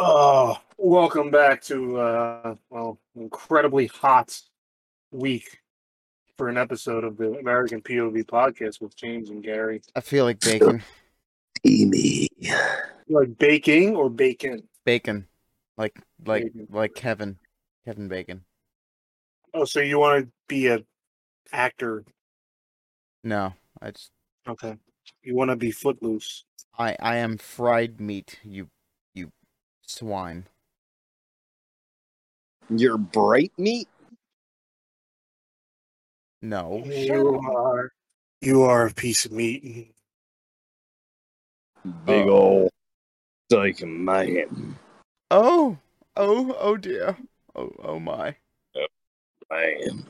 Oh, welcome back to uh well, incredibly hot week for an episode of the American POV podcast with James and Gary. I feel like bacon. Steamy. Like baking or bacon? Bacon. Like like Bacon. like Kevin. Kevin Bacon. Oh, so you want to be a actor? No. I just Okay. You want to be footloose? I I am fried meat, you you swine. You're bright meat? No. You are. You are a piece of meat. Big Uh, ol' psych man. Oh oh oh dear. Oh oh my. Man.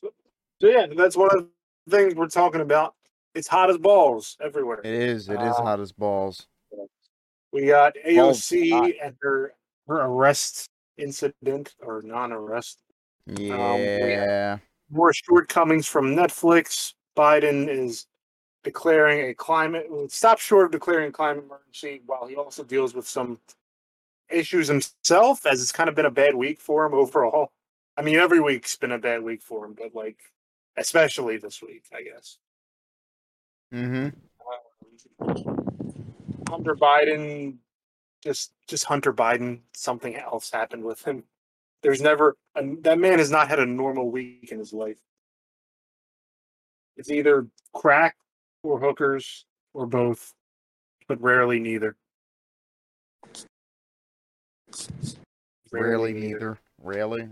So yeah, that's one of the things we're talking about. It's hot as balls everywhere. It is, it is Uh, hot as balls. We got AOC hot. and her her arrest incident or non-arrest. have- Yeah. More shortcomings from Netflix. Biden is declaring a climate stop short of declaring a climate emergency while he also deals with some issues himself as it's kind of been a bad week for him overall. I mean every week's been a bad week for him, but like especially this week, I guess. Mm-hmm. Hunter Biden, just just Hunter Biden. Something else happened with him. There's never a, that man has not had a normal week in his life. It's either crack or hookers or both, but rarely neither. Rarely neither. Rarely.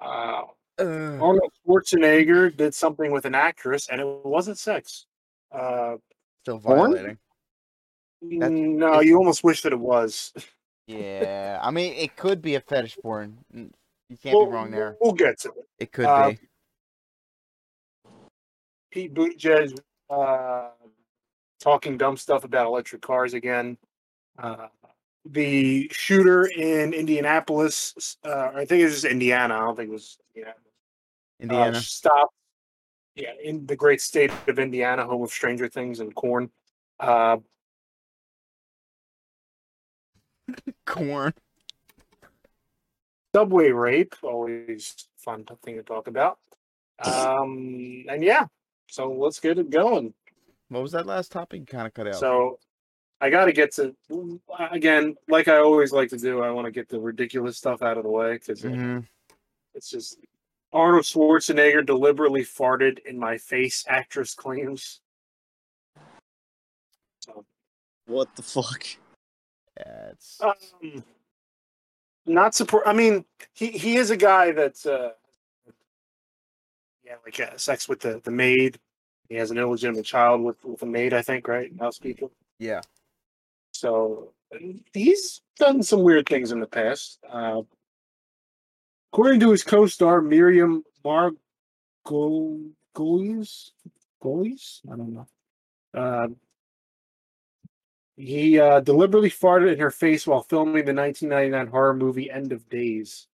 Uh, Uh, Arnold Schwarzenegger did something with an actress, and it wasn't sex. Uh, still Porn? That's- no, you almost wish that it was. Yeah. I mean it could be a fetish porn. You can't We'll- be wrong there. We'll get to it. It could uh, be. Pete Buttigieg uh, talking dumb stuff about electric cars again. Uh, the shooter in Indianapolis, uh, I think it was Indiana. I don't think it was Indianapolis. Uh, Indiana. stopped. Yeah, in the great state of Indiana, home of Stranger Things and Corn. Corn. subway rape, always fun thing to talk about. Um, and yeah, so let's get it going. What was that last topic? Kind of cut out. So I got to get to again, like I always like to do. I want to get the ridiculous stuff out of the way because hmm it's just Arnold Schwarzenegger deliberately farted in my face. Actress claims. So, What the fuck? Yeah, it's um, not support. I mean, he he is a guy that's uh, yeah, like uh, sex with the the maid. He has an illegitimate child with with a maid. I think right. Housekeeper. yeah. So he's done some weird things in the past. Uh, according to his co-star Miriam Margolyes, Goalies? I don't know. Uh, he uh, deliberately farted in her face while filming the 1999 horror movie End of Days.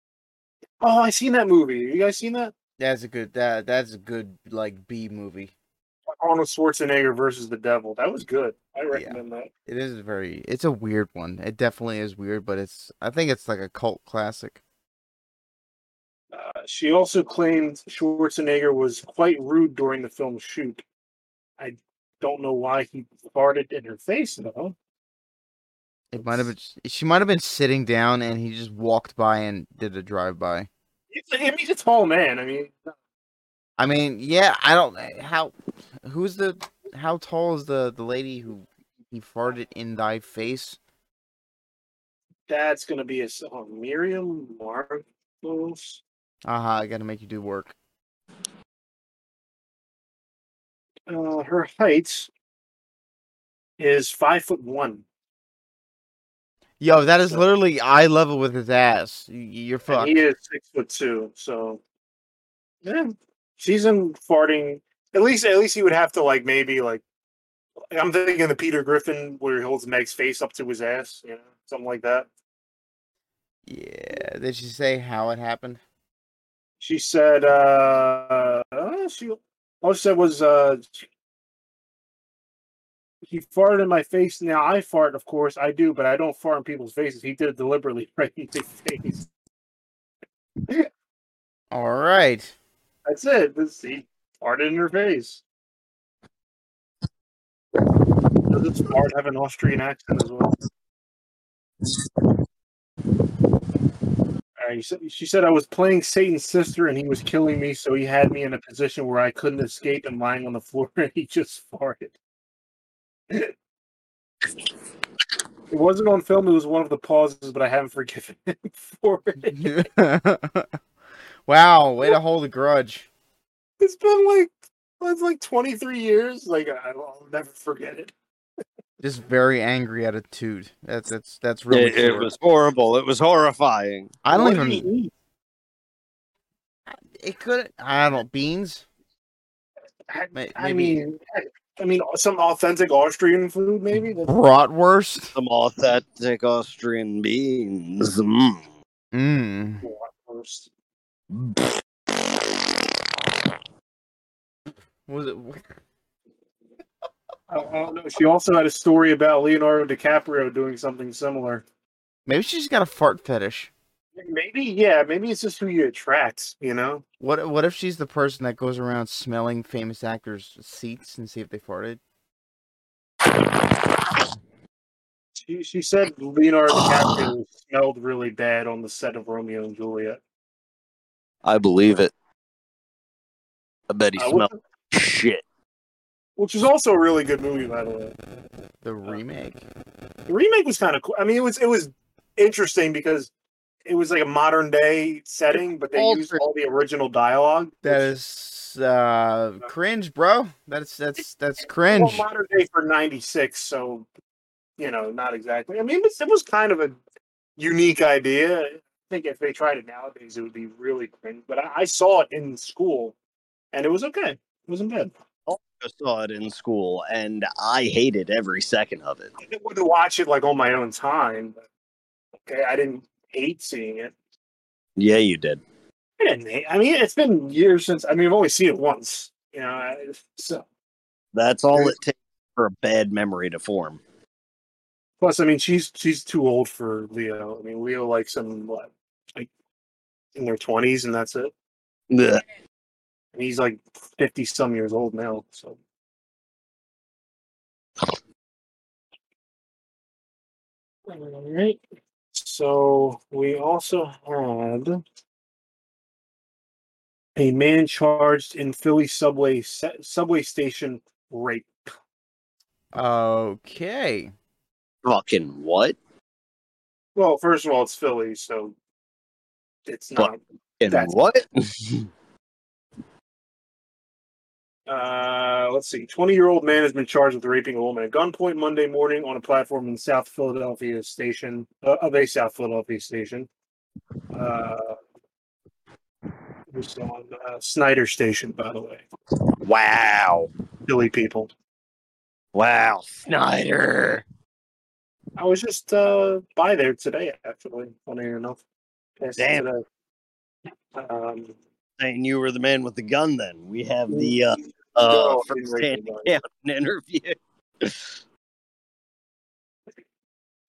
Oh, I seen that movie. You guys seen that? That's a good that that's a good like B movie. Arnold Schwarzenegger versus the Devil. That was good. I recommend that. It is very it's a weird one. It definitely is weird, but it's I think it's like a cult classic. Uh, she also claimed Schwarzenegger was quite rude during the film's shoot. I don't know why he farted in her face, though. It might have been she might have been sitting down and he just walked by and did a drive by. He's mean, he's a tall man. I mean, I mean, yeah, I don't how who's the how tall is the the lady who he farted in thy face? that's going to be a oh, Miriam Marcos. Aha, I gotta make you do work. Uh, her height is five foot one. Yo, that is So- literally eye level with his ass. You're fucked. he is six foot two. So, yeah, she's in farting. At least, at least he would have to like maybe like. I'm thinking the Peter Griffin where he holds Meg's face up to his ass, you know, something like that. Yeah. Did she say how it happened? She said, uh, uh, she all she said was, uh, he farted in my face. Now I fart, of course, I do, but I don't fart in people's faces. He did it deliberately right in face. All right. That's it. This, he farted in her face. Does this fart have an Austrian accent as well? Uh, she said I was playing Satan's sister and he was killing me, so he had me in a position where I couldn't escape and lying on the floor and he just farted. it wasn't on film, it was one of the pauses, but I haven't forgiven him for it. wow, way to hold a grudge. It's been like it's like 23 years. Like I'll never forget it. Just very angry attitude. That's that's that's really. It, it was horrible. It was horrifying. I don't What did even. he eat? It could. I don't know. Beans. I, May- I mean, I, I mean, some authentic Austrian food, maybe. That's- Bratwurst. Some authentic Austrian beans. Mm. Mmm. First. Was it? I, I don't know. She also had a story about Leonardo DiCaprio doing something similar. Maybe she's got a fart fetish. Maybe, yeah, maybe it's just who you attract. You know, What What if she's the person that goes around smelling famous actors' seats and see if they farted? she she said Leonardo DiCaprio smelled really bad on the set of Romeo and Juliet. I believe it. I bet he smelled shit. Which is also a really good movie, by the way. The remake. The remake was kind of cool. I mean, it was it was interesting because it was like a modern day setting, but they used all the original dialogue. That which- is uh cringe, bro. That's that's that's well, cringe. modern day for '96, so you know, not exactly. I mean, it was, it was kind of a unique idea. I think if they tried it nowadays, it would be really cringe. But I, I saw it in school, and it was okay. It wasn't bad. I saw it in school, and I hated every second of it. I wouldn't watch it like on my own time. But, okay, I didn't hate seeing it. Yeah, you did. I didn't hate. I mean, it's been years since. I mean, I've only seen it once. You know, so That's all it takes for a bad memory to form. plus, I mean, she's she's too old for Leo. I mean, Leo likes him what, like in their twenties, and that's it. Blech. And he's like fifty some years old now. So. All right. So we also had a man charged in Philly subway subway station rape. Okay. Fucking what? Well, first of all, it's Philly, so it's not. And That's- what? Uh, let's see. 20 year old man has been charged with raping a woman at gunpoint Monday morning on a platform in South Philadelphia station, uh, of a South Philadelphia station. Uh, it was on uh, Snyder Station, by the way. wow. Philly people. Wow. Snyder. I was just uh, by there today, actually, funny enough. Damn. today. Um, Saying you were the man with the gun then. We have the uh, uh no, rape hand the guy. interview.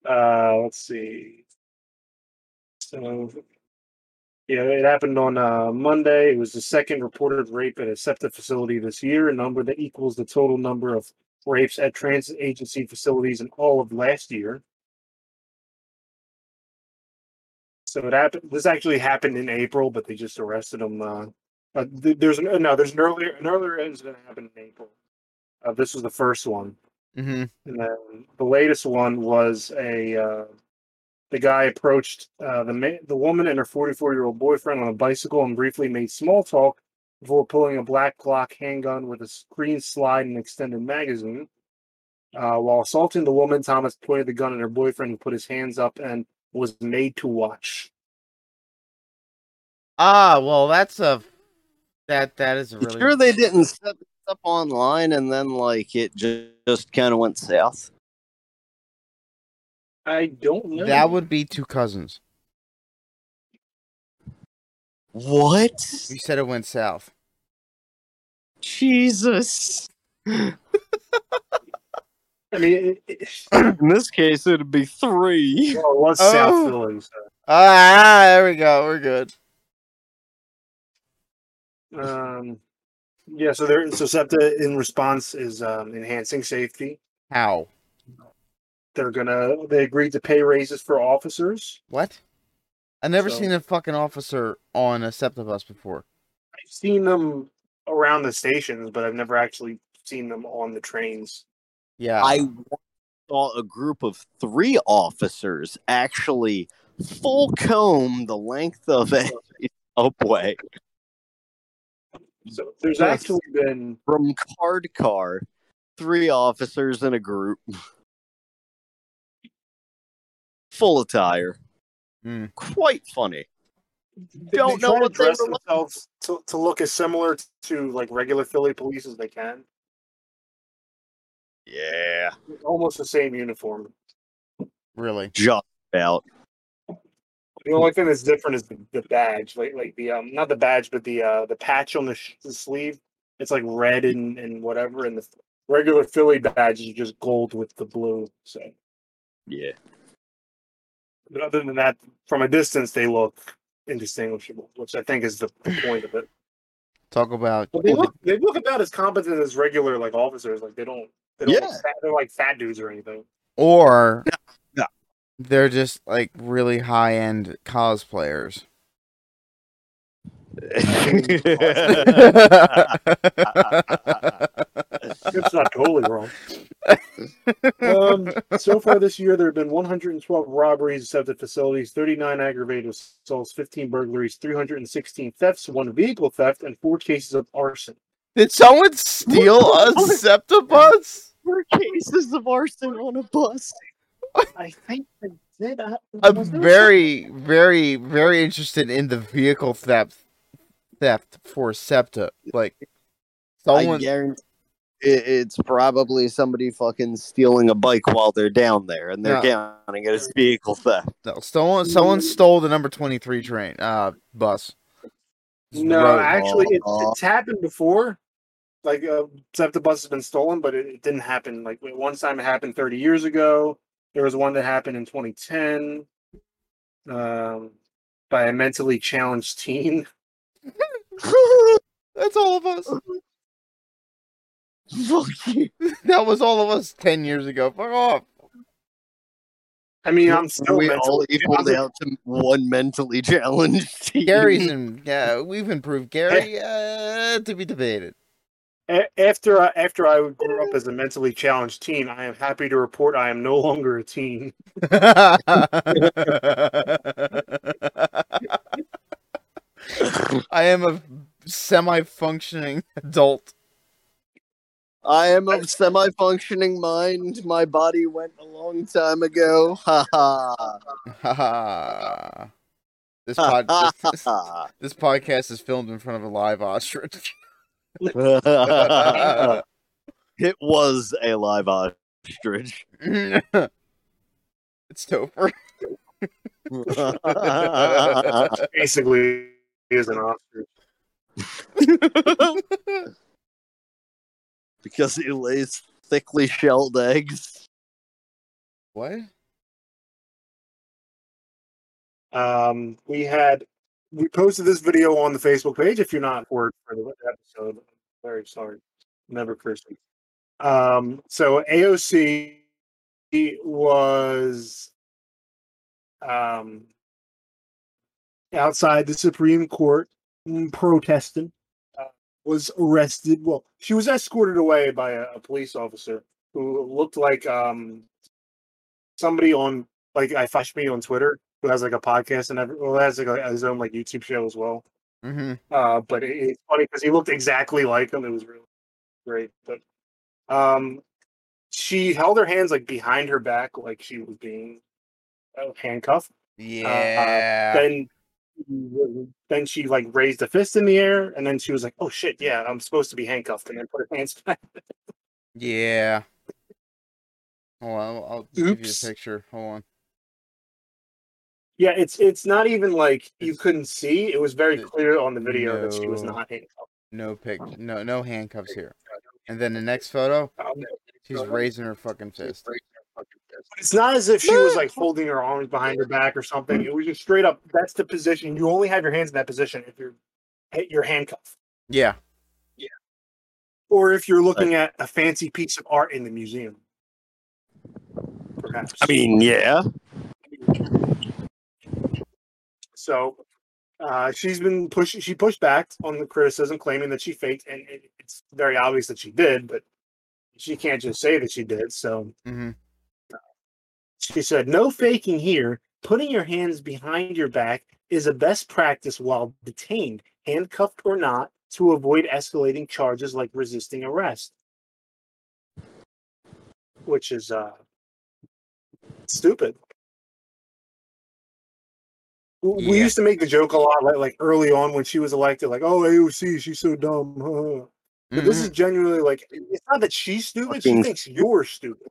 Uh, let's see. So, yeah, it happened on uh, Monday. It was the second reported rape at a SEPTA facility this year, a number that equals the total number of rapes at transit agency facilities in all of last year. So it happened. This actually happened in April, but they just arrested him. Uh, uh, th- there's an, no, there's an earlier an earlier incident happened in April. Uh, this was the first one. Mm-hmm. And then the latest one was a uh, the guy approached uh, the ma- the woman and her 44 year old boyfriend on a bicycle and briefly made small talk before pulling a black Glock handgun with a screen slide and extended magazine. Uh, while assaulting the woman, Thomas pointed the gun at her boyfriend and put his hands up and was made to watch. Ah, well, that's a that that is really sure they didn't set this up online and then like it just, just kind of went south? I don't know. that would be two cousins. What? You said it went south. Jesus. I mean, it, it, In this case, it'd be three. well, it was Oh. South Philly. So. Ah, there we go. We're good. Um, yeah, so there, so SEPTA in response is um, enhancing safety. How? They're gonna they agreed to pay raises for officers. What? I never So- seen a fucking officer on a SEPTA bus before. I've seen them around the stations, but I've never actually seen them on the trains. Yeah. I saw a group of three officers actually full comb the length of a subway So there's Yes. actually been from card car. Three officers in a group, full attire. Hmm. Quite funny. they- Don't they know try to what they dress were like. themselves to, to look as similar to like regular Philly police as they can. Yeah, Almost the same uniform. really. just about. The only thing that's different is the, the badge, like like the um not the badge, but the uh the patch on the, sh- the sleeve. It's like red and and whatever, and the regular Philly badge is just gold with the blue. So, Yeah. but other than that, from a distance, they look indistinguishable, which I think is the, the point of it. Talk about But they look they look about as competent as regular like officers. Like they don't they don't yeah. Fat, they're like fat dudes or anything. or No. They're just like really high end cosplayers. It's not totally wrong. Um, so far this year, there have been 112 robberies at the facilities, 39 aggravated assaults, 15 burglaries, 316 thefts, one vehicle theft, and four cases of arson. Did someone steal a SEPTA bus? Four cases of arson on a bus. I think I did. I, I'm was there very, very, very interested in the vehicle theft theft for SEPTA. Like I guarantee it, it's probably somebody fucking stealing a bike while they're down there, and they're counting it as vehicle theft. no, someone someone stole the number twenty three train uh bus. No, Road. actually, it, it's happened before. Like, uh, the bus has been stolen, but it, it didn't happen. Like, one time it happened 30 years ago. There was one that happened in 2010 um, by a mentally challenged teen. That's all of us. Fuck you. That was all of us ten years ago. Fuck off. I mean, I'm still we all mentally equaled out to one mentally challenged team. Gary's in. Yeah, we've improved. Gary uh, to be debated. A- After I, after I grew up as a mentally challenged teen, I am happy to report I am no longer a teen. I am a semi-functioning adult. I am of semi-functioning mind. My body went a long time ago. Ha ha. Haha. this pod this, this podcast is filmed in front of a live ostrich. it was a live ostrich. it's Topher. Basically, is an ostrich. because he lays thickly shelled eggs. What? Um, we had we posted this video on the Facebook page. If you're not for the episode, very sorry, never cursing. Um, so AOC was um outside the Supreme Court mm, protesting. Uh, was arrested. Well, she was escorted away by a, a police officer who looked like um somebody on like I flashed me on Twitter who has like a podcast and every, well has like a, his own like YouTube show as well. Mm-hmm. Uh, but it, it's funny because he looked exactly like him. It was really great. But um, she held her hands like behind her back, like she was being uh, handcuffed. Yeah. Then then she like raised a fist in the air, and then she was like, "Oh shit, yeah, I'm supposed to be handcuffed," and then put her hands back. yeah. Hold on, I'll, I'll give you a picture. Hold on. Yeah, it's it's not even like you It's- couldn't see. It was very clear on the video that she was no. not handcuffed. No pic. No, no handcuffs here. And then the next photo, Um, She's raising her fucking fist. It's not as if she was like holding her arms behind her back or something. It was just straight up. That's the position. You only have your hands in that position if you're you're handcuffed, Yeah. Yeah. or if you're looking at a fancy piece of art in the museum. Perhaps. I mean, yeah. So uh, she's been pushing. She pushed back on the criticism, claiming that she faked, and it, it's very obvious that she did, but she can't just say that she did. So hmm she said, "No faking here. Putting your hands behind your back is a best practice while detained, handcuffed or not, to avoid escalating charges like resisting arrest." Which is uh, stupid. We Yeah. used to make the joke a lot, like, like early on when she was elected, like, "Oh, AOC, she's so dumb." But this is mm-hmm. genuinely like, it's not that she's stupid; she thinks you're stupid.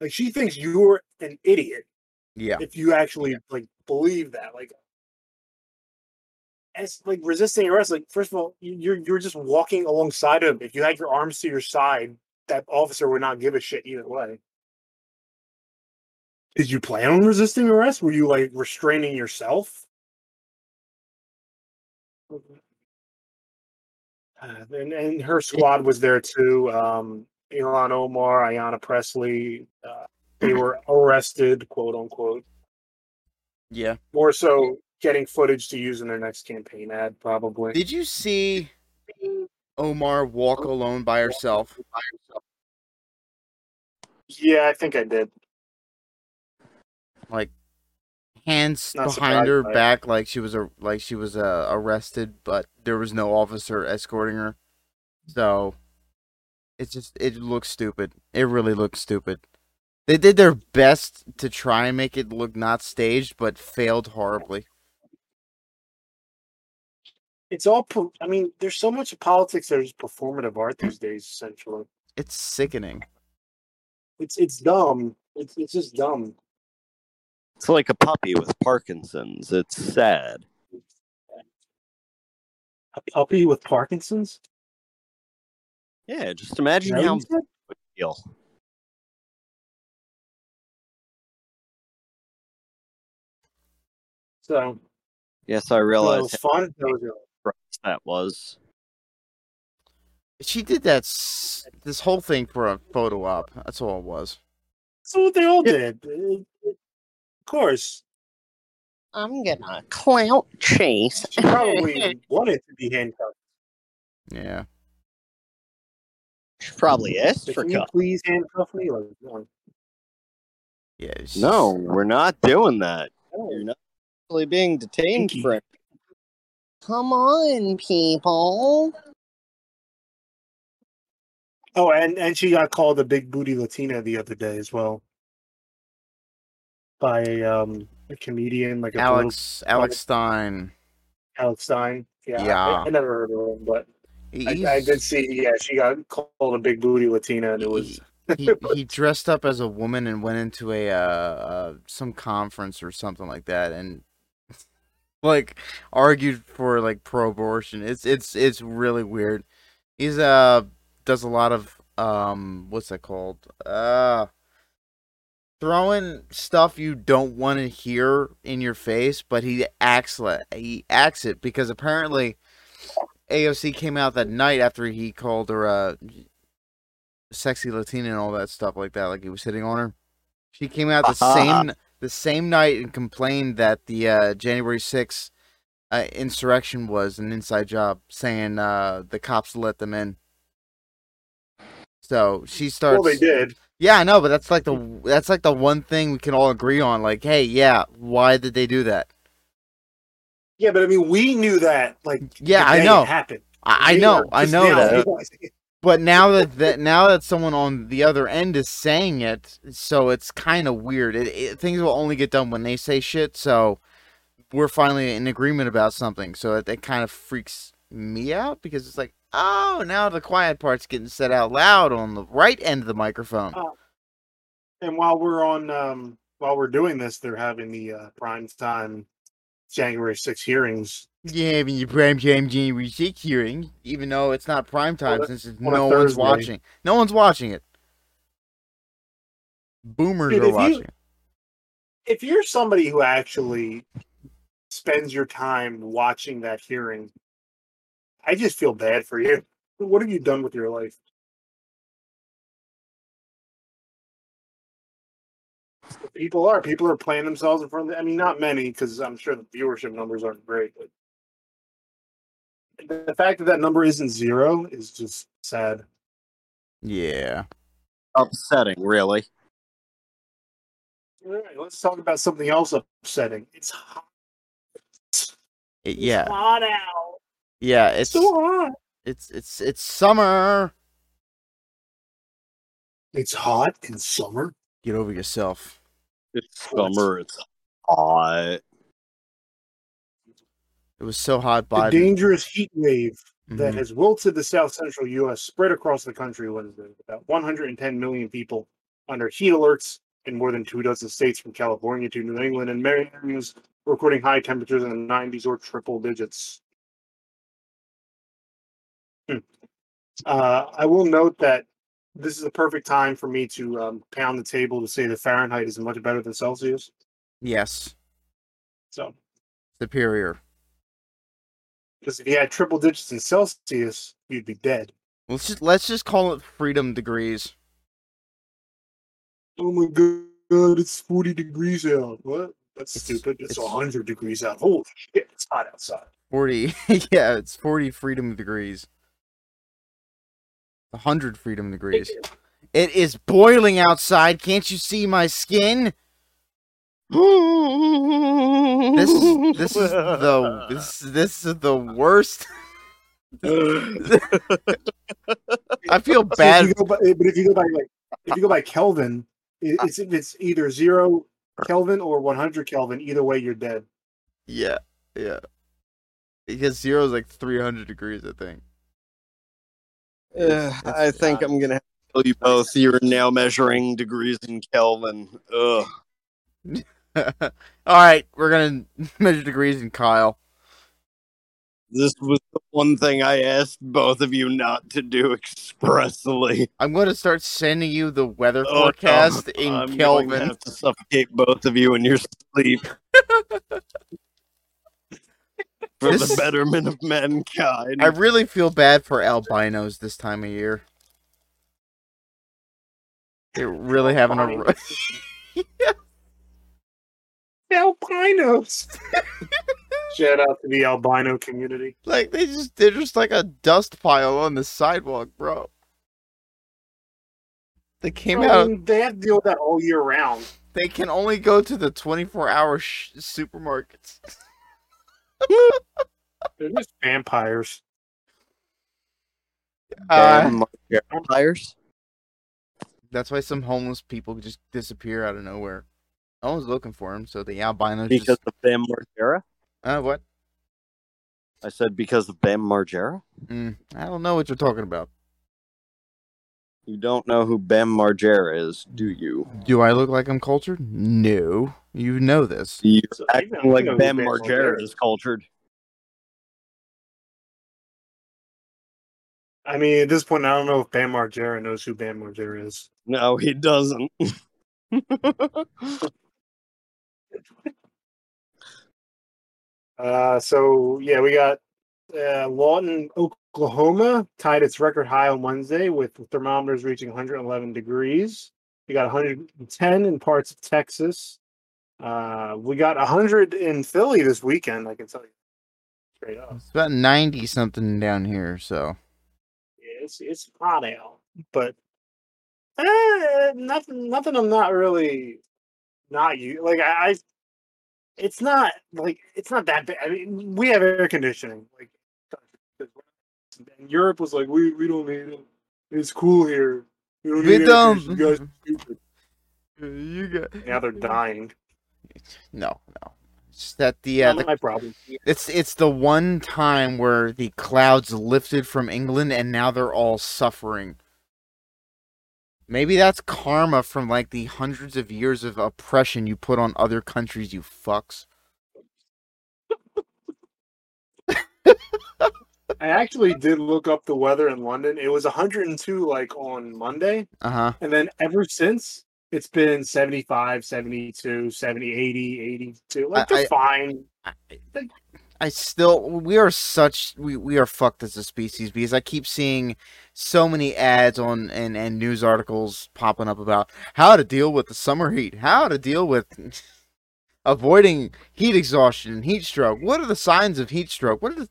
Like she thinks you're an idiot Yeah. if you actually like believe that. Like, as like resisting arrest. Like, first of all, you- you're you're just walking alongside him. If you had your arms to your side, that officer would not give a shit either way. Did you plan on resisting arrest? Were you like restraining yourself? Uh, and, and her squad was there too. Um, Ilhan Omar, Ayanna Pressley. Uh, they were arrested, quote unquote. Yeah. More so getting footage to use in their next campaign ad, probably. Did you see Omar walk alone by herself? Yeah, I think I did. Like hands Not behind her back like she was a like she was uh, arrested but there was no officer escorting her. So it just it looks stupid. It really looks stupid. They did their best to try and make it look not staged but failed horribly. It's all. po- I mean, there's so much politics that is performative art these days. Essentially, It's sickening. it's it's dumb. It's it's just dumb. It's like a puppy with Parkinson's. It's sad. A puppy with Parkinson's. Yeah, just imagine how you it would feel. So Yes, I so it realize was fun. That was how that was. She did that this whole thing for a photo op. That's all it was. That's what they all did. It- it- of course, I'm gonna clout chase. she probably wanted to be handcuffed. Yeah. She probably asked Like, for Can you cuff. please handcuff me? Like, no. Yeah. it's No, just- we're not doing that. You're not really being detained Pinky. for. Come on, people. Oh, and and she got called a big booty Latina the other day as well by a um a comedian like a Alex Alex Stein. Alex Stein. Yeah, I- Yeah. I, never heard of him, but I, I did see. Yeah, she got called a big booty Latina, and it was he, he dressed up as a woman and went into a uh, uh some conference or something like that and like argued for like pro abortion. It's it's it's really weird. He's uh does a lot of um what's that called? Uh throwing stuff you don't want to hear in your face, but he acts like he acts it because apparently AOC came out that night after he called her a sexy Latina and all that stuff like that, like he was hitting on her. She came out the same the same night and complained that the uh, January 6th uh, insurrection was an inside job, saying uh, the cops let them in. So she starts. well, they did. Yeah, I know, but that's like the that's like the one thing we can all agree on. Like, hey, yeah, why did they do that? Yeah, but I mean, we knew that. Like, Yeah, I know. it happened. I, I know, I know that. But now that, that now that someone on the other end is saying it, so it's kind of weird. It, it, things will only get done when they say shit. So we're finally in agreement about something. So it, it kind of freaks me out because it's like, oh, now the quiet part's getting said out loud on the right end of the microphone. And while we're on, um, while we're doing this, they're having the uh, prime time January 6 hearings. Yeah, having your prime time January 6 hearing, even though it's not prime time Well, since a no one's watching. No one's watching it. Boomers Dude, are if watching. it. If you're somebody who actually spends your time watching that hearing, I just feel bad for you. What have you done with your life? People are. People are playing themselves in front of the, I mean, not many, because I'm sure the viewership numbers aren't great, but the fact that that number isn't zero is just sad. Yeah. Upsetting, really. All right, let's talk about something else upsetting. It's hot. It- It's yeah. hot out. Yeah, It's it's so hot. it's it's it's summer. It's hot in summer. Get over yourself. It's summer. It's hot. It was so hot The dangerous heat wave that Mhm. has wilted the south central U.S. spread across the country Wednesday. About 110 million people under heat alerts in more than two dozen states from California to New England and many areas recording high temperatures in the 90s or triple digits. Hmm. Uh, I will note that this is a perfect time for me to um, pound the table to say that Fahrenheit is much better than Celsius. Yes. So, Superior. because if you had triple digits in Celsius, you'd be dead. Let's just let's just call it freedom degrees. Oh my god, it's 40 degrees out. What? That's It's- stupid. It's, it's- 100 degrees out. Holy shit, it's hot outside. 40 yeah, it's 40 freedom degrees. 100 freedom degrees. It is boiling outside. Can't you see my skin? This is this is the this this is the worst. I feel So if bad. you go by, but if you go by like, if you go by Kelvin, it's it's either zero Kelvin or 100 Kelvin. Either way, you're dead. Yeah, yeah. Because zero is like 300 degrees, I think. Uh, I think I'm gonna have to tell you both. You're now measuring degrees in Kelvin. Ugh. All right, we're gonna measure degrees in Kyle. This was the one thing I asked both of you not to do expressly. I'm going to start sending you the weather Oh, no. forecast in I'm going to Kelvin. have to suffocate both of you in your sleep. For This- the betterment of mankind. I really feel bad for albinos this time of year. They're really having a Albinos. ru- Albinos. Shout out to the albino community. like they just they're just like a dust pile on the sidewalk, bro. They came I out. mean, they have to deal with that all year round. They can only go to the 24 hour sh- supermarkets. They're just vampires. Uh, vampires? that's why some homeless people just disappear out of nowhere. No one's looking for them, so the albinos Because just. of Bam Margera? Uh, what? I said because of Bam Margera? Mm, I don't know what you're talking about. You don't know who Bam Margera is, do you? Do I look like I'm cultured? No. You know this. You're So, acting know- like know who Bam Bam Margera Margera is is. cultured. I mean, at this point, I don't know if Bam Margera knows who Bam Margera is. No, he doesn't. Uh, so yeah, we got uh, Lawton, Oklahoma, tied its record high on Wednesday with thermometers reaching 111 degrees. We got 110 in parts of Texas. Uh, we got 100 in Philly this weekend. I can tell you straight up. It's about 90 something down here, so. Yeah, it's it's hot out, but eh, nothing. Nothing. I'm not really not you like I. I it's not like it's not that bad. I mean, we have air conditioning. Like and Europe was like, we we don't need it. It's cool here. We don't We need don't. You guys stupid. You got. Now they're dying. No, no. It's that the, uh, Not the my problem. it's it's the one time where the clouds lifted from England and now they're all suffering. Maybe that's karma from like the hundreds of years of oppression you put on other countries, you fucks. I actually did look up the weather in London. It was 102 like on Monday, Uh huh. and then ever since it's been 75, 72, 70, 80, 82. Like they're fine. I still we are such we, we are fucked as a species because I keep seeing so many ads on and, and news articles popping up about how to deal with the summer heat, how to deal with avoiding heat exhaustion and heat stroke. What are the signs of heat stroke? What are the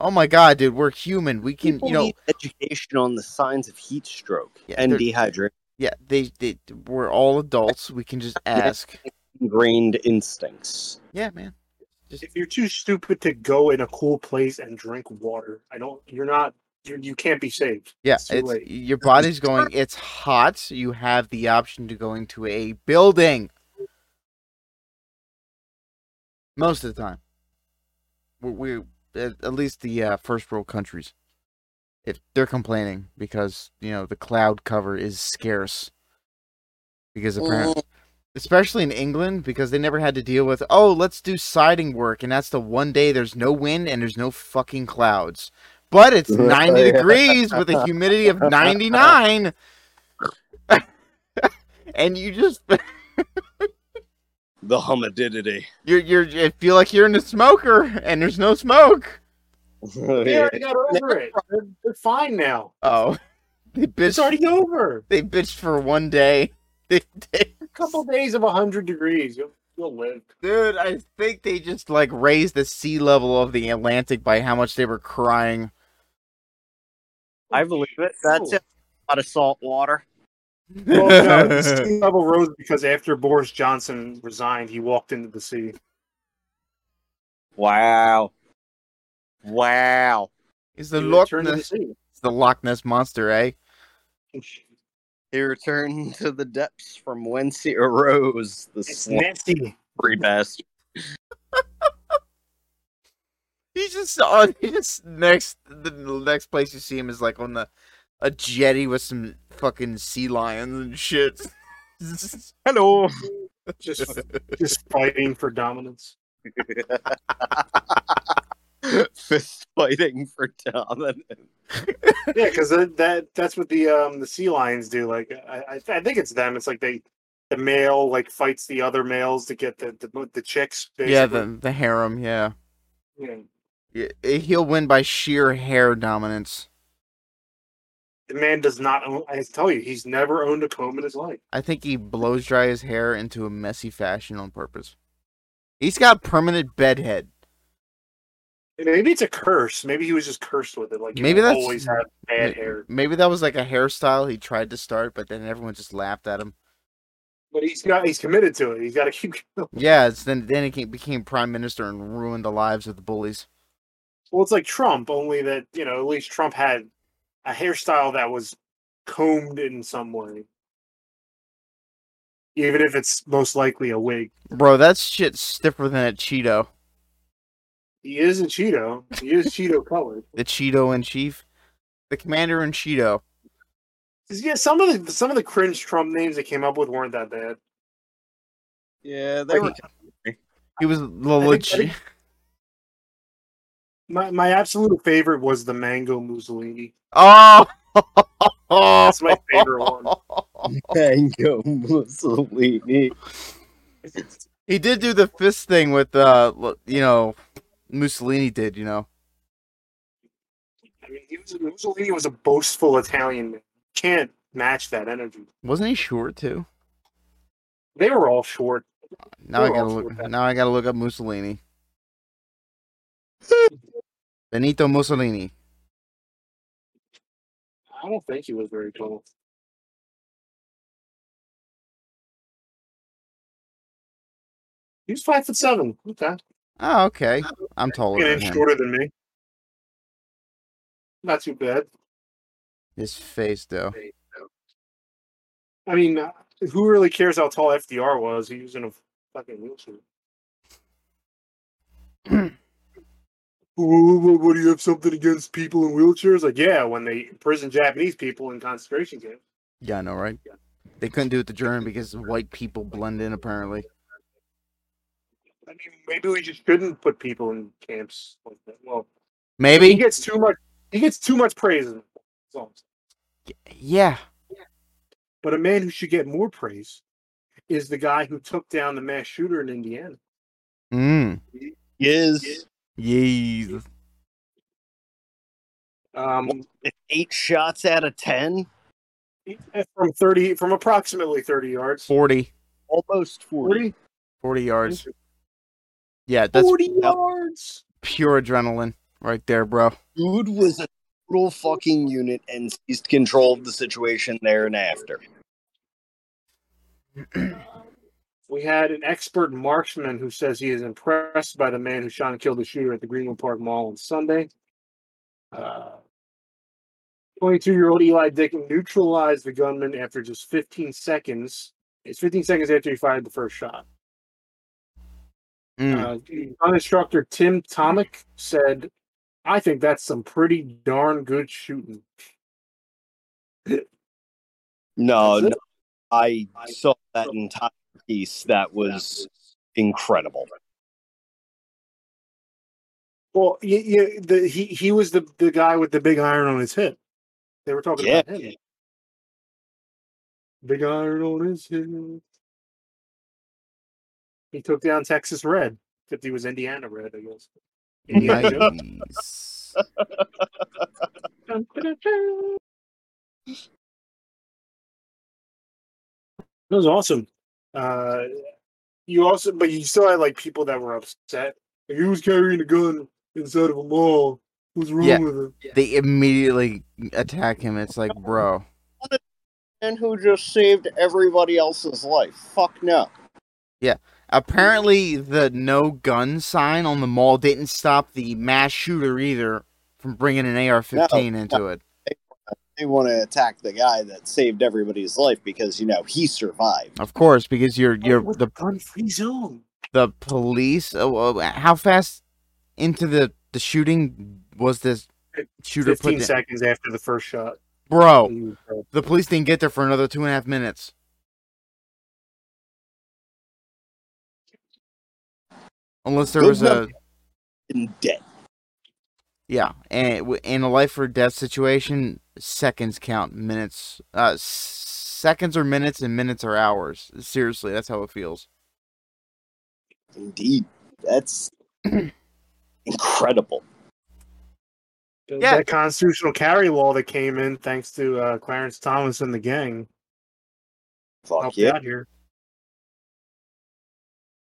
Oh my god, dude, we're human. We can People you know need education on the signs of heat stroke Yeah, and dehydration. yeah, they, they we're all adults. We can just ask. Ingrained instincts. Yeah, man. If you're too stupid to go in a cool place and drink water, I don't. You're not. You're, you can't be saved. Yeah, It's it's your body's going. It's hot. So You have the option to go into a building. Most of the time, we, we at, at least the uh, first world countries, if they're complaining because you know the cloud cover is scarce, because apparently, especially in England, because they never had to deal with oh let's do siding work and that's the one day there's no wind and there's no fucking clouds. But it's 90 degrees with a humidity of 99. and you just The humidity. you're you're you feel like you're in a smoker and there's no smoke. They already got over it. They're, they're fine now. Oh. They bitched. It's bitched already over. they bitched for one day. They, they, A couple days of 100 degrees. You'll, you'll live. dude, I think they just like raised the sea level of the Atlantic by how much they were crying. I believe it. That's it. A lot of salt water. Well, no, the sea level rose because after Boris Johnson resigned, he walked into the sea. Wow. Wow. Is the Loch returned the Ness it's the Loch Ness monster, eh? He returned to the depths from whence he arose. The It's slippery nasty. bastard. He's just on. He just next. The next place you see him is like on the a jetty with some fucking sea lions and shit. Hello. Just, just fighting for dominance. Fist fighting for dominance. Yeah, because that, that that's what the um the sea lions do. Like I, I I think it's them. It's like they the male like fights the other males to get the the, the chicks. yeah, the the harem. Yeah. yeah. Yeah, he'll win by sheer hair dominance. The man does not own. I tell you, he's never owned a comb in his life. I think he blows dry his hair into a messy fashion on purpose. He's got permanent bedhead. Maybe it's a curse. Maybe he was just cursed with it. Like Maybe that's- always had bad hair. Maybe that was like a hairstyle he tried to start, but then everyone just laughed at him. But he's got he's committed to it. He's got to keep. going. Yeah, it's then then he came, became prime minister and ruined the lives of the bullies. Well, it's like Trump, only that you know at least Trump had a hairstyle that was combed in some way, even if it's most likely a wig. Bro, that shit's stiffer than a Cheeto. He is a Cheeto. He is Cheeto colored. The Cheeto in chief. The commander in Cheeto. Yeah, some of the some of the cringe Trump names they came up with weren't that bad. Yeah, they were. He was the think- legit. Think- My my absolute favorite was the mango Mussolini. Oh! That's my favorite one. Mango Mussolini. He did do the fist thing with, uh, you know, Mussolini did, you know. I mean, he was, Mussolini was a boastful Italian man. Can't match that energy. Wasn't he short too? They were all short. Now I gotta look. Now I gotta look up Mussolini. Benito Mussolini. I don't think he was very tall. He was five foot seven. Okay, Oh, okay. I'm taller an than inch shorter than me. Not too bad. His face, though. I mean, uh, who really cares how tall FDR was? He was in a fucking wheelchair. Wh- wh- what do you have something against people in wheelchairs? Like, yeah, when they imprison Japanese people in concentration camps. Yeah, I know, right? Yeah. They couldn't do it to German because white people blend in, apparently. I mean, maybe we just shouldn't put people in camps like that. Well, he Maybe. gets too much. he gets too much praise. in it. That's all I'm saying. Yeah. But a man who should get more praise is the guy who took down the mass shooter in Indiana. Mm. Is Yes. Um, eight shots out of ten, from thirty, from approximately thirty yards. 40. almost forty. 40, 40 yards. Yeah, that's 40 yards. pure adrenaline right there, bro. Dude was a total fucking unit and seized control of the situation there and after. We had an expert marksman who says he is impressed by the man who shot and killed the shooter at the Greenwood Park Mall on Sunday. 22 year old Eli Dicken neutralized the gunman after just 15 seconds. It's 15 seconds after he fired the first shot. Mm. Uh, gun instructor Tim Tomic said, I think that's some pretty darn good shooting. No, no, I saw that entire piece. That was incredible. Well, yeah, yeah the, he, he was the, the guy with the big iron on his hip. They were talking Yeah. about him. Big iron on his hip. He took down Texas Red, he was Indiana Red, I guess. Indiana. Nice. It was awesome. Uh, you also, but you still had like people that were upset. Like, he was carrying a gun inside of a mall. What's wrong Yeah. with him? They immediately attack him. It's like, bro. And who just saved everybody else's life? Fuck no. Yeah. Apparently, the no gun sign on the mall didn't stop the mass shooter either from bringing an AR-15 into it. They want to attack the guy that saved everybody's life because you know he survived. Of course, because you're you're With the gun free zone. the police. Oh, oh, how fast into the the shooting was this shooter put? Fifteen down? seconds after the first shot. Bro, He was dead. the police didn't get there for another two and a half minutes. Unless there Good was a enough. And dead. Yeah, and in a life or death situation, seconds count, minutes, uh, seconds are minutes, and minutes are hours. Seriously, that's how it feels. Indeed. That's incredible. Yeah. That constitutional carry law that came in thanks to uh, Clarence Thomas and the gang Fuck helped yeah. out here.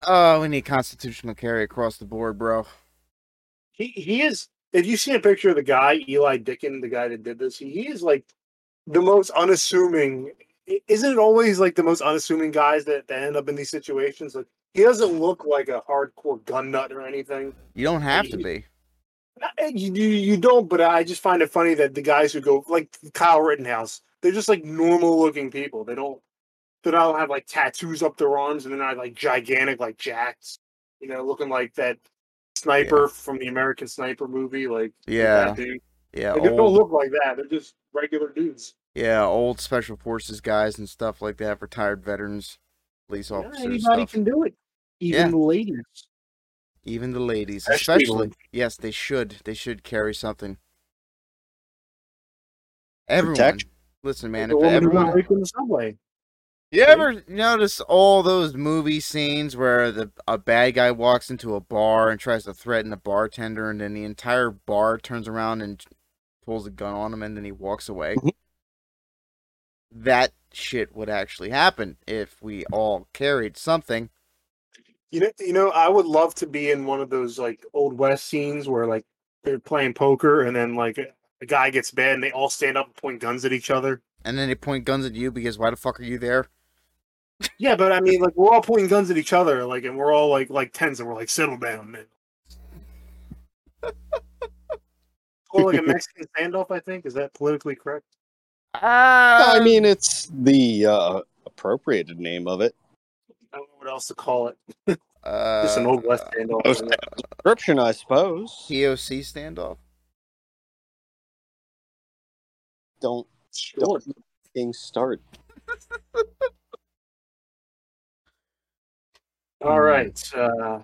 Oh, we need constitutional carry across the board, bro. He he is. If you see a picture of the guy, Eli Dicken, the guy that did this, he, he is like the most unassuming. Isn't it always like the most unassuming guys that, that end up in these situations? Like he doesn't look like a hardcore gun nut or anything. You don't have to be. You, you you don't, but I just find it funny that the guys who go like Kyle Rittenhouse, they're just like normal looking people. They don't they don't have like tattoos up their arms and they're not like gigantic like jacks. You know, looking like that sniper from the American Sniper movie. Like Yeah, that dude. yeah, Like, they don't look like that. They're just regular dudes. yeah, old special forces guys and stuff like that, retired veterans, police Yeah, officers, anybody stuff. can do it. Even Yeah. the ladies. even the ladies, Especially especially. Yes, they should. They should carry something. Everyone, Protection. listen, man. If everyone, got in the subway. You ever notice all those movie scenes where the a bad guy walks into a bar and tries to threaten the bartender, and then the entire bar turns around and pulls a gun on him, and then he walks away? Mhm. That shit would actually happen if we all carried something. You know, you know, I would love to be in one of those like old west scenes where like they're playing poker and then like a guy gets bad and they all stand up and point guns at each other. And then they point guns at you because why the fuck are you there? Yeah, but I mean, like we're all pointing guns at each other, like, and we're all like like tense, and we're like, settle down, man. or like a Mexican standoff, I think. Is that politically correct? Ah, I mean, it's the uh, appropriated name of it. I don't know what else to call it. uh, Just an old west standoff. most- Description, I suppose. POC standoff. Don't Sure. don't fucking start. All right. Uh,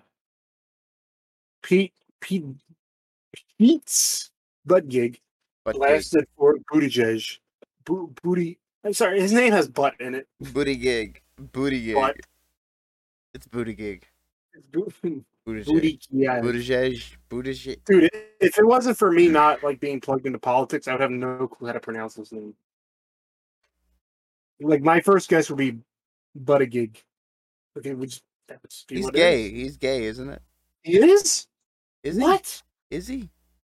Pete Pete Pete's butt gig But blasted for Buttigieg. Bo- booty. I'm sorry, his name has butt in it. booty gig, booty gig. Butt. It's booty gig. It's booty. Booty Booty. Yeah. Buttigieg, Buttigieg. Dude, if it wasn't for me not like being plugged into politics, I would have no clue how to pronounce his name. Like my first guess would be Buttigieg. Okay, we just that would just be He's what it gay. He's gay, isn't it? He is. Is he? what? Is he?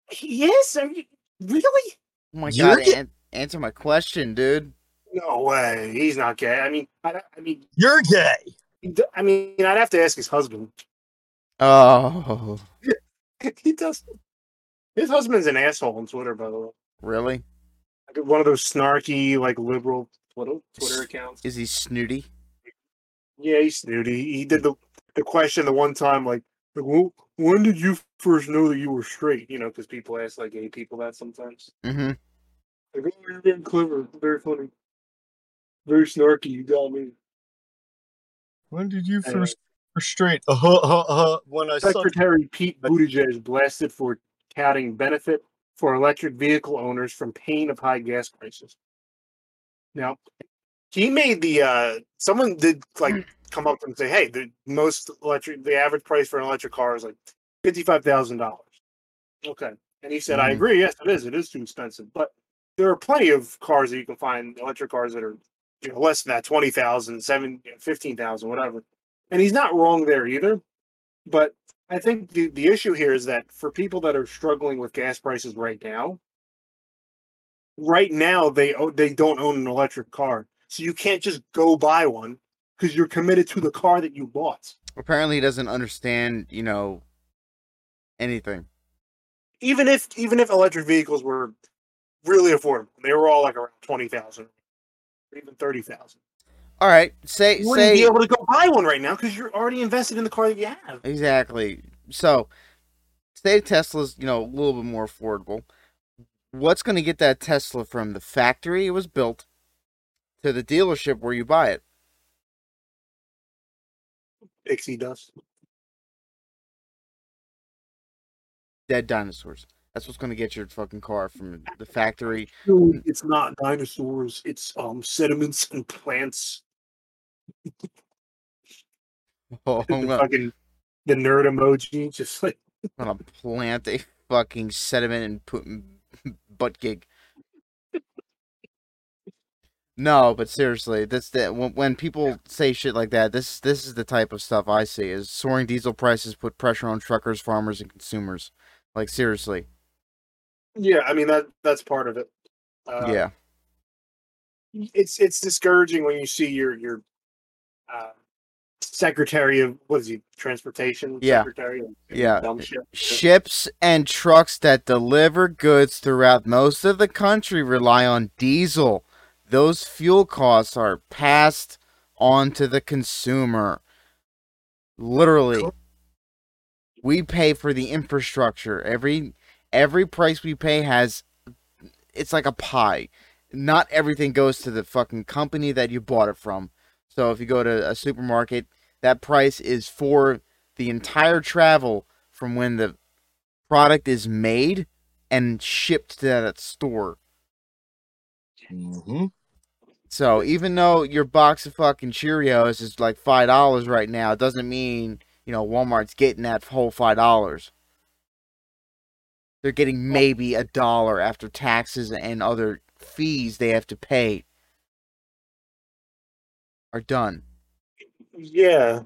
He is? Are you, really? Oh my You're god! gay? An- answer my question, dude. No way. He's not gay. I mean, I, I mean, You're gay. I mean, I'd have to ask his husband. Oh, he does. His husband's an asshole on Twitter, by the way. really? Like one of those snarky, like liberal Twitter Twitter accounts. Is he snooty? Yeah, he's snooty. He did the the question the one time, like, like well, when did you first know that you were straight? You know, because people ask like gay people that sometimes. Mm-hmm. Like, oh, you're very clever, very funny, very snarky. You got me. When did you Anyway. first straight? Uh huh. Uh. When I sucked. Secretary Pete Buttigieg blasted for touting benefit for electric vehicle owners from pain of high gas prices. Now, he made the uh someone did like come up and say, "Hey, the most electric, the average price for an electric car is like fifty five thousand dollars." Okay, and he said, "I Mhm. agree. Yes, it is. It is too expensive, but there are plenty of cars that you can find electric cars that are you know less than that 20,000, 7 15,000, whatever." And he's not wrong there either. But I think the, the issue here is that for people that are struggling with gas prices right now, right now they they don't own an electric car, so you can't just go buy one because you're committed to the car that you bought. Apparently, he doesn't understand. You know, anything. Even if even if electric vehicles were really affordable, they were all like around twenty thousand, or even thirty thousand. All right. Say You wouldn't be able to go buy one right now because you're already invested in the car that you have. exactly. So, say Tesla's you know a little bit more affordable. What's going to get that Tesla from the factory it was built to the dealership where you buy it? Pixie dust. Dead dinosaurs. That's what's going to get your fucking car from the factory. It's not dinosaurs. It's um sediments and plants. Oh, the gonna, fucking the nerd emoji, just like I'm gonna plant a fucking sediment and put butt gig. No, but seriously, this the when, when people say shit like that. This this is the type of stuff I see. Is soaring diesel prices put pressure on truckers, farmers, and consumers. Like seriously, yeah. I mean that that's part of it. Uh, yeah, it's it's discouraging when you see your your uh, secretary of what is he transportation Yeah. secretary of Yeah. shit. ships and trucks that deliver goods throughout most of the country rely on diesel. Those fuel costs are passed on to the consumer. Literally. Cool. We pay for the infrastructure. Every every price we pay has it's like a pie. Not everything goes to the fucking company that you bought it from. So if you go to a supermarket, that price is for the entire travel from when the product is made and shipped to that store. Mm-hmm. So even though your box of fucking Cheerios is like five dollars right now, it doesn't mean you know Walmart's getting that whole five dollars. They're getting maybe a dollar after taxes and other fees they have to pay are done. Yeah.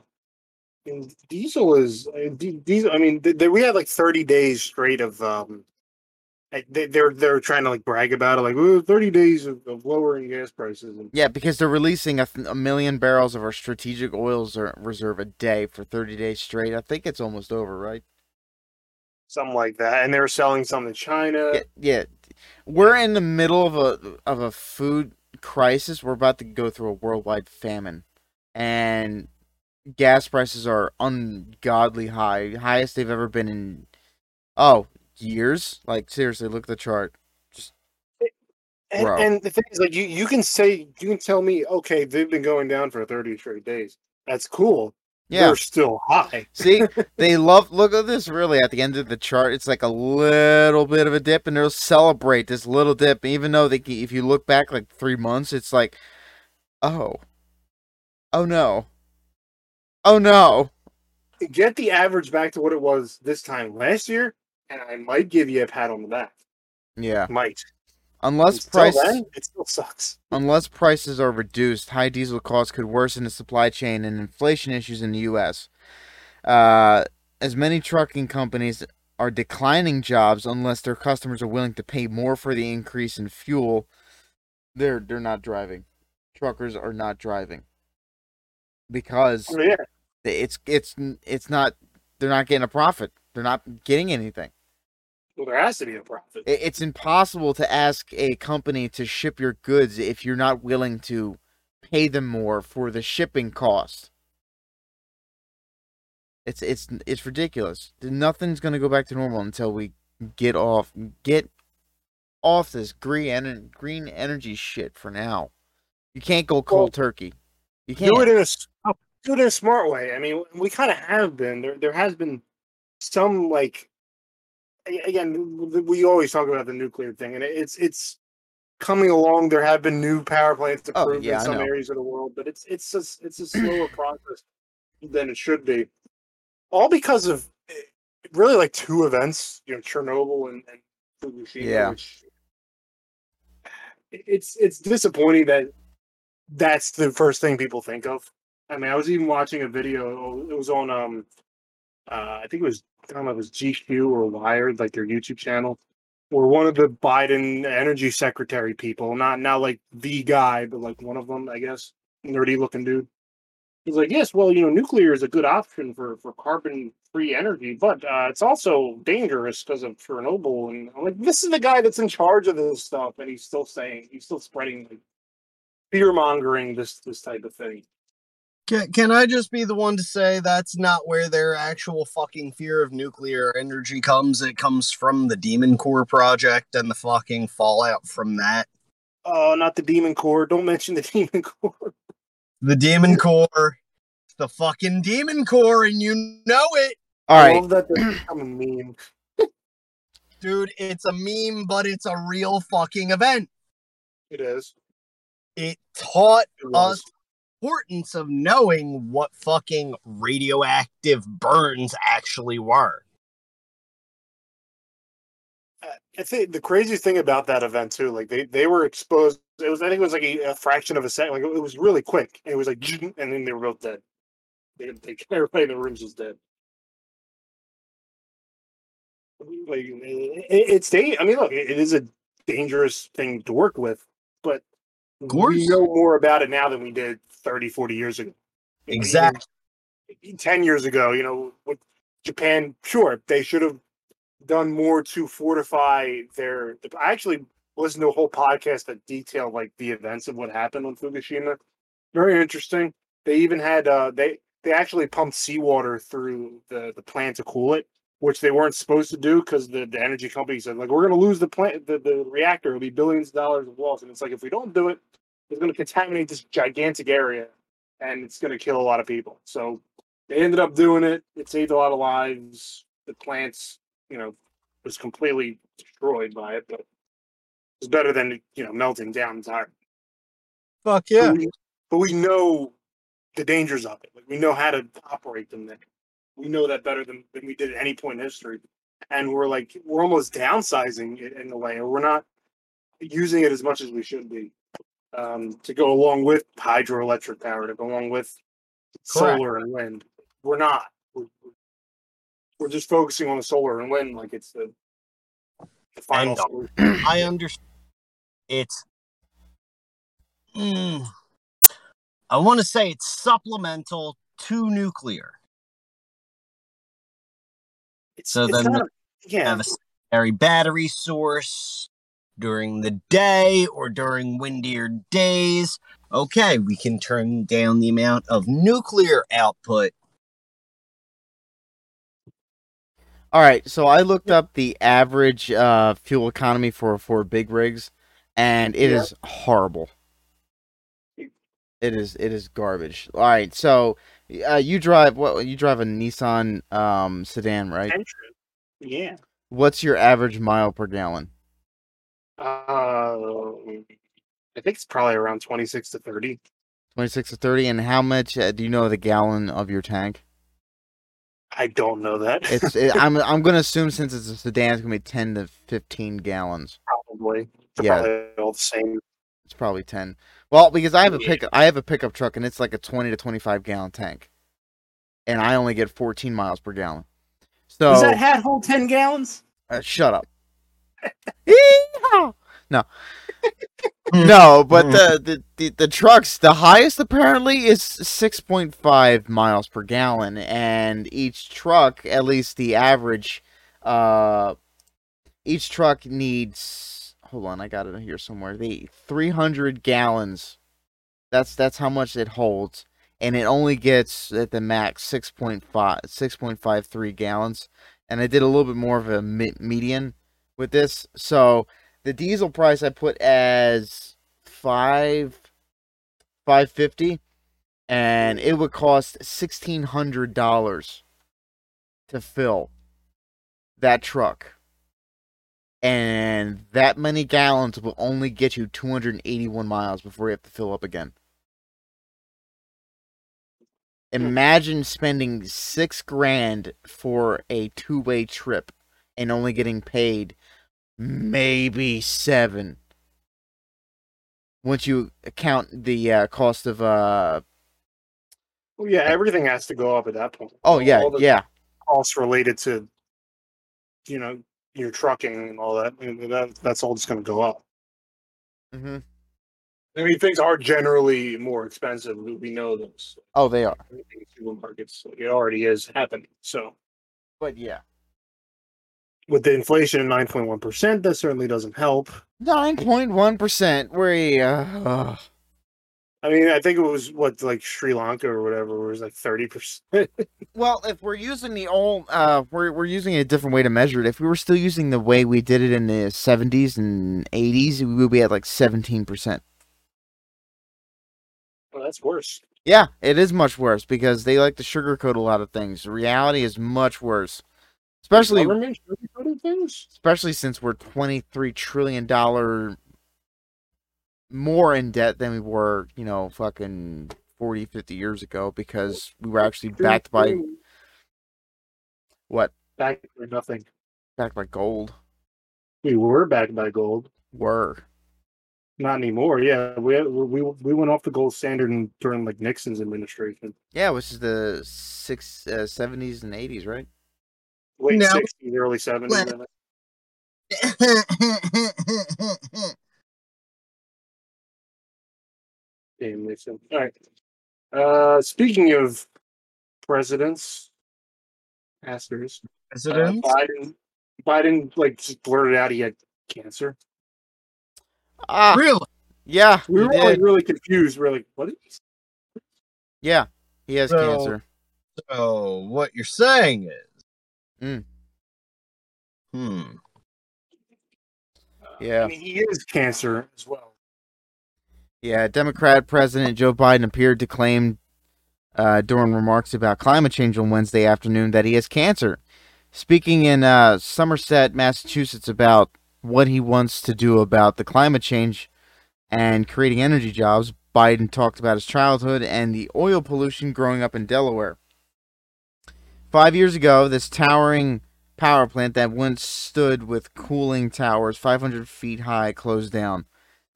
And diesel is uh, diesel. I mean, th- th- we had like thirty days straight of um. They, they're they're trying to like brag about it, like "Ooh, 30 days of, of lowering gas prices. And Yeah, because they're releasing a, th- a million barrels of our strategic oils reserve a day for 30 days straight. I think it's almost over, right? something like that, and they're selling some to China. Yeah, yeah. We're in the middle of a of a food crisis. We're about to go through a worldwide famine, and gas prices are ungodly high, highest they've ever been in oh years. Like seriously, look at the chart. And, and the thing is, like, you, you can say, you can tell me, okay, they've been going down for 30 straight days. That's cool. Yeah. they're still high. See, they love. Look at this. Really, at the end of the chart, it's like a little bit of a dip, and they'll celebrate this little dip, even though they. If you look back like three months, it's like, oh, oh no, oh no. Get the average back to what it was this time last year, and I might give you a pat on the back. Yeah. Might. Unless Until price, it still sucks. unless prices are reduced, high diesel costs could worsen the supply chain and inflation issues in the U.S. Uh, as many trucking companies are declining jobs unless their customers are willing to pay more for the increase in fuel, they're they're not driving. Truckers are not driving because Oh, yeah. it's it's it's not they're not getting a profit. They're not getting anything. Well, there has to be a profit. It's impossible to ask a company to ship your goods if you're not willing to pay them more for the shipping cost. It's it's it's ridiculous. Nothing's gonna go back to normal until we get off get off this green green energy shit for now. You can't go cold Well, turkey. You can't do it in a s- oh, do it in a smart way. I mean, we kind of have been there. There has been some like again. We always talk about the nuclear thing, and it's it's coming along. There have been new power plants Oh, approved yeah, in some areas of the world, but it's it's just it's a slower process than it should be. All because of eh, really like two events, you know, Chernobyl and, and Fukushima. Yeah. Which, it's it's disappointing that that's the first thing people think of. I mean, I was even watching a video. It was on um, uh, I think it was I don't know, it was GQ or Wired, like their YouTube channel, or one of the Biden energy secretary people, not not like the guy, but like one of them, I guess, nerdy looking dude. He's like, yes, well, you know, nuclear is a good option for for carbon free energy, but uh, it's also dangerous because of Chernobyl. And I'm like, this is the guy that's in charge of this stuff, and he's still saying, he's still spreading like fear mongering this this type of thing. Can, can I just be the one to say that's not where their actual fucking fear of nuclear energy comes? It comes from the Demon Core project and the fucking fallout from that. Oh, not the Demon Core. Don't mention the Demon Core. The Demon Core, the fucking Demon Core, and you know it, All right. I love that they're become a meme. dude. It's a meme, but it's a real fucking event. It is. It taught It us importance of knowing what fucking radioactive burns actually were. Uh, I think the crazy thing about that event too, like they they were exposed. It was I think it was like a, a fraction of a second. Like it was really quick. It was like, and then they were both dead. They, they everybody in the rooms was dead. Like it, it's da- I mean, look, it, it is a dangerous thing to work with, but. We know more about it now than we did 30, 40 years ago. Know, even Exactly. 10 years ago, you know, with Japan, sure, they should have done more to fortify their. I actually listened to a whole podcast that detailed like the events of what happened on Fukushima. Very interesting. They even had uh they they actually pumped seawater through the the plant to cool it, which they weren't supposed to do because the, the energy company said like we're gonna lose the plant the, the reactor, it'll be billions of dollars of loss. And it's like if we don't do it, it's gonna contaminate this gigantic area and it's gonna kill a lot of people. So they ended up doing it. It saved a lot of lives. The plants, you know, was completely destroyed by it, but it's better than you know melting down entirely. Fuck But yeah. we, but we know the dangers of it. Like we know how to operate them. Then we know that better than, than we did at any point in history. And we're like we're almost downsizing it in a way, or we're not using it as much as we should be um, to go along with hydroelectric power, to go along with Correct. solar and wind. We're not. We're, we're just focusing on the solar and wind like it's the, the final uh, solution. I understand. It's. Mm, I want to say it's supplemental to nuclear. It's, so it's then not, yeah, Have a secondary battery source during the day or during windier days. Okay, we can turn down the amount of nuclear output. All right, so I looked up the average uh, fuel economy for for big rigs, and it is Yeah. horrible. It is it is garbage. All right, so Uh, you drive what? You drive a Nissan um sedan, right? Yeah. What's your average mile per gallon? Uh, I think it's probably around 26 to 30. Twenty six to thirty. And how much uh, do you know the gallon of your tank? I don't know that. It's. It, I'm. I'm gonna assume since it's a sedan, it's gonna be ten to fifteen gallons. probably. They're Yeah. Probably all the same. It's probably ten. Well, because I have a Yeah. pick. I have a pickup truck, and it's like a twenty to twenty five gallon tank, and I only get fourteen miles per gallon. So Does that hat hold 10 gallons? Uh, shut up. No, no, but the, the, the, the trucks, the highest apparently is 6.5 miles per gallon, and each truck, at least the average, uh, each truck needs. Hold on, I got it here somewhere. The 300 gallons. That's that's how much it holds, and it only gets at the max 6.5 6.53 gallons and I did a little bit more of a me- median with this. So the diesel price I put as five five fifty, and it would cost sixteen hundred dollars to fill that truck. And that many gallons will only get you 281 miles before you have to fill up again. Imagine spending six grand for a two way trip and only getting paid maybe seven. Once you account the uh, cost of uh Well, yeah, everything has to go up at that point. oh yeah the yeah costs related to, you know, your trucking and all that. Mean, that that's all just going to go up. hmm I mean, things are generally more expensive. We know this. oh they are supermarkets, it already is happening. So but yeah with the inflation at nine point one percent, that certainly doesn't help. nine point one percent we uh. I mean, I think it was what like Sri Lanka or whatever, it was like thirty percent. Well, if we're using the old, uh, we're we're using a different way to measure it. If we were still using the way we did it in the seventies and eighties, we would be at like seventeen percent. Well, that's worse. Yeah, it is much worse because they like to sugarcoat a lot of things. The reality is much worse, especially things. especially since we're twenty three trillion dollar more in debt than we were, you know, fucking 40, 50 years ago because we were actually backed by what? backed by nothing. Backed by gold. We were backed by gold. Were. Not anymore. Yeah, we we we went off the gold standard in, during like Nixon's administration, Yeah, which is the six uh, 70s and 80s, right? late No. sixties, early seventies. Damn Nixon. All right. Uh, speaking of presidents, asterisk, uh, Biden, Biden like just blurted out he had cancer. Ah, really? yeah, We he were all, like, really confused. We're like, what? Is yeah, he has So- cancer. So what you're saying is, Mm. hmm, Uh, Yeah. I mean, he is cancer as well. Yeah, Democrat President Joe Biden appeared to claim uh, during remarks about climate change on Wednesday afternoon that he has cancer. Speaking in uh, Somerset, Massachusetts, about what he wants to do about the climate change and creating energy jobs, Biden talked about his childhood and the oil pollution growing up in Delaware. Five years ago, this towering power plant that once stood with cooling towers 500 feet high closed down.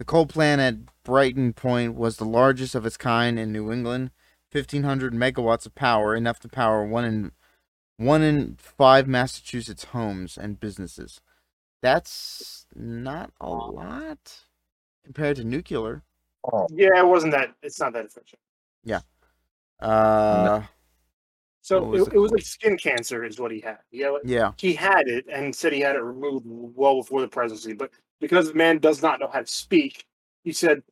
The coal plant at Brayton Point was the largest of its kind in New England, 1500 megawatts of power, enough to power one in one in 5 Massachusetts homes and businesses. That's not a lot compared to nuclear. Yeah, it wasn't that. It's not that efficient. Yeah. Uh So was it, it was like skin cancer is what he had. Yeah, like, yeah. he had it and said he had it removed well before the presidency. But because the man does not know how to speak, he said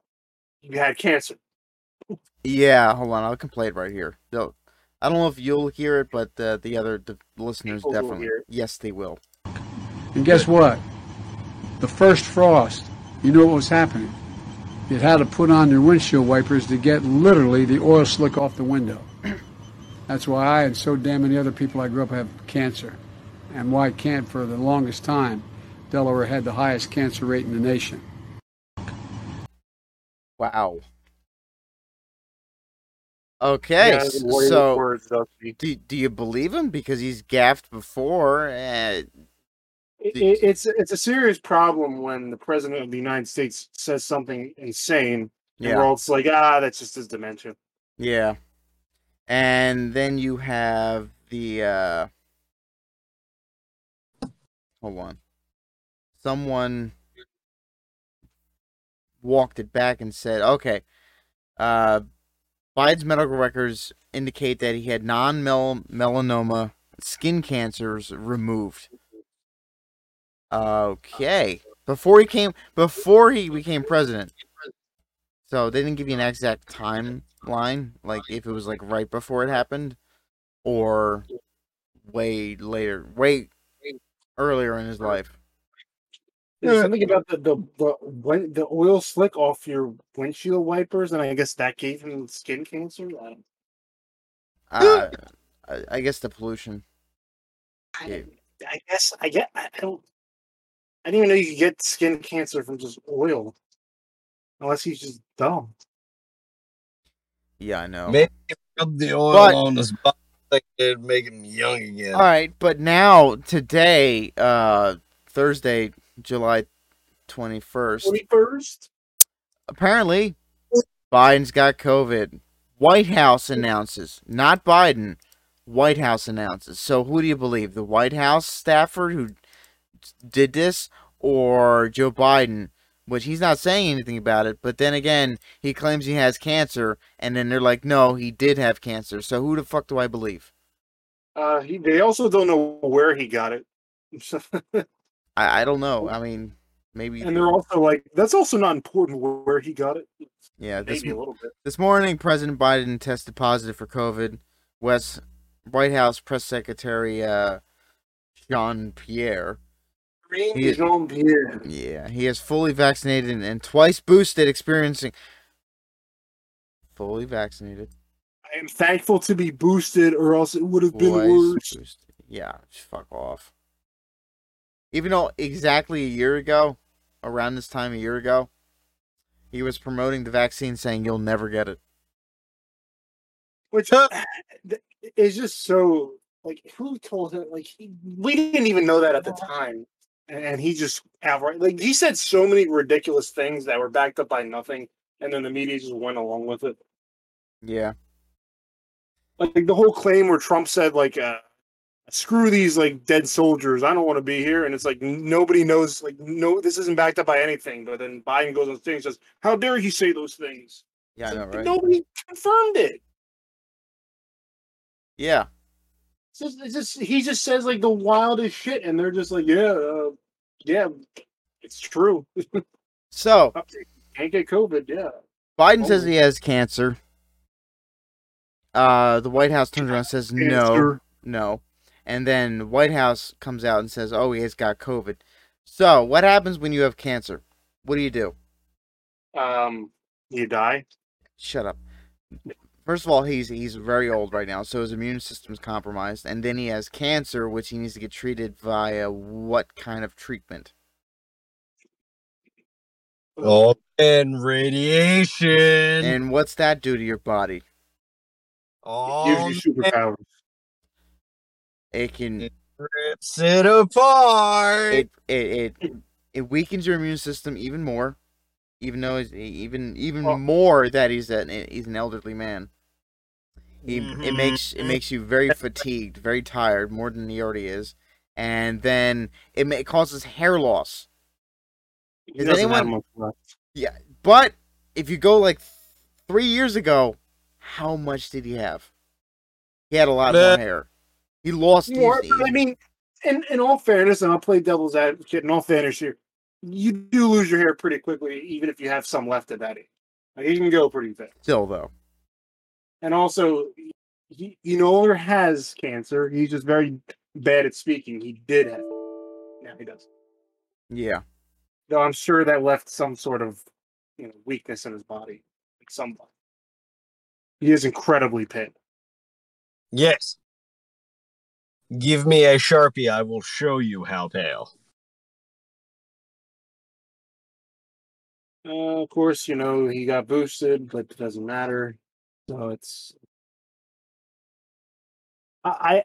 you had cancer. Yeah, hold on, I'll complain right here. No, I don't know if you'll hear it, but uh, the other the listeners People will definitely. hear it. Yes, they will. And guess what? The first frost, you know what was happening? You had to put on your windshield wipers to get literally the oil slick off the window. That's why I and so damn many other people I grew up have cancer. And why I can't, for the longest time, Delaware had the highest cancer rate in the nation. Wow. Okay, Yeah, s- the warrior so words, do do you believe him because he's gaffed before? Uh, It- it- it's it's a serious problem when the president of the United States says something insane, and we're yeah, all just like, ah, that's just his dementia. yeah. And then you have the uh hold on. Someone walked it back and said, "Okay, uh Biden's medical records indicate that he had non-melanoma skin cancers removed." Okay. Before he came before he became president. So they didn't give you an exact timeline, like if it was like right before it happened or way later, way earlier in his life. There's something about the the the, the oil slick off your windshield wipers, and I guess that gave him skin cancer. I, don't- Uh, I, I guess the pollution. I, I guess I get. I don't. I didn't even know you could get skin cancer from just oil, unless he's just dumb. Yeah, I know. Maybe the oil But- on his body like it'd make him young again. All right, but now today, uh, Thursday, July twenty first. Twenty first. apparently Biden's got COVID. White House announces, not Biden. White House announces. So who do you believe? The White House staffer who did this or Joe Biden? Which he's not saying anything about it, but then again, he claims he has cancer, and then they're like, no, he did have cancer. So who the fuck do I believe? Uh, he, they also don't know where he got it, I, I don't know. I mean, maybe. and they're also like, that's also not important where he got it. yeah, this, Maybe a little bit. This morning, President Biden tested positive for COVID. West White House Press Secretary uh, Jean Pierre. He- Jean Pierre. Yeah, he is fully vaccinated and, and twice boosted, experiencing fully vaccinated. I am thankful to be boosted, or else it would have been worse. boosted. Yeah, just fuck off. Even though exactly a year ago, around this time a year ago, he was promoting the vaccine, saying you'll never get it. Which is just so like who told him like he, we didn't even know that at the time. And he just outright like he said so many ridiculous things that were backed up by nothing and then the media just went along with it. Yeah, like the whole claim where trump said like uh screw these like dead soldiers i don't want to be here and it's like nobody knows like no this isn't backed up by anything but then biden goes on stage and says how dare he say those things yeah, I know, right? nobody confirmed it Yeah, It's just, it's just he just says like the wildest shit, and they're just like, yeah, uh, yeah, it's true. so Can't get COVID. Yeah, Biden says Oh. he has cancer. Uh, the White House turns around and says no, no, and then White House comes out and says, "Oh, he has got COVID." So, what happens when you have cancer? What do you do? Um, you die. Shut up. First of all, he's he's very old right now, so his immune system's compromised, and then he has cancer, which he needs to get treated via what kind of treatment? Oh, and radiation. And what's that do to your body? oh, Gives you superpowers. It can rips it apart. it it it, it weakens your immune system even more, even though he's even even Oh. more that he's an he's an elderly man. He it Mhm. makes it makes you very fatigued, very tired, more than he already is, and then it, ma- it causes hair loss. Is anyone- left. But if you go like three years ago, how much did he have? He had a lot Meh. more hair. He lost. More, he's- but I mean, in in all fairness, and I'll play devil's advocate. In all fairness, here, you do lose your hair pretty quickly, even if you have some left at that age. Like, you can go pretty fast. still though. And also, he, he no longer has cancer. He's just very bad at speaking. He did have. it. Now he does. Yeah. Though I'm sure that left some sort of you know weakness in his body, like some. He is incredibly pit. Yes. Give me a sharpie, I will show you how pale. Uh, of course, you know he got boosted, but it doesn't matter. So it's I,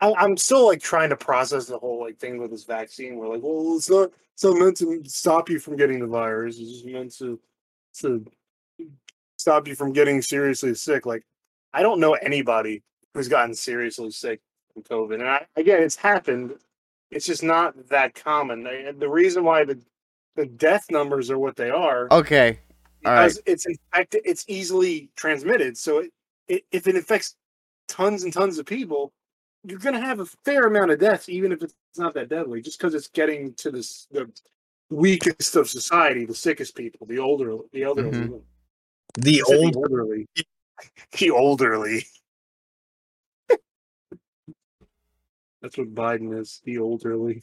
I I'm still like trying to process the whole like thing with this vaccine. We're like, well, it's not not meant to stop you from getting the virus. It's just meant to to stop you from getting seriously sick. Like, I don't know anybody who's gotten seriously sick from COVID. And I, again, it's happened. It's just not that common. And the reason why the the death numbers are what they are Okay. all right. because it's infected, it's easily transmitted. So it, it, if it infects tons and tons of people, you're going to have a fair amount of deaths, even if it's not that deadly, just because it's getting to this the weakest of society, the sickest people, the older, the elderly, Mhm. The I old the elderly, the elderly. That's what Biden is, the elderly.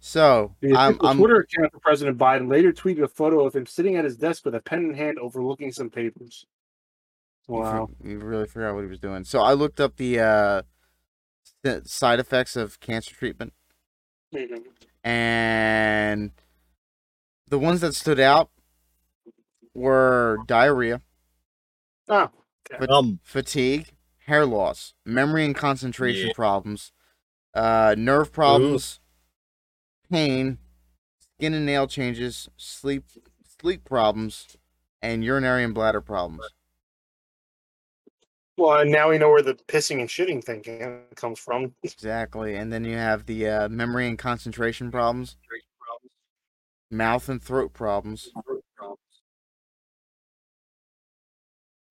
So The I'm, official I'm Twitter account for President Biden later tweeted a photo of him sitting at his desk with a pen in hand overlooking some papers. Wow. You really forgot what he was doing. So I looked up the uh, the side effects of cancer treatment, and the ones that stood out were diarrhea, Oh, um fatigue, hair loss, memory and concentration Yeah. problems, uh, nerve problems, pain, skin and nail changes, sleep sleep problems, and urinary and bladder problems. well, and now we know where the pissing and shitting thing comes from. Exactly. And then you have the uh, memory and concentration problems, mouth and throat problems.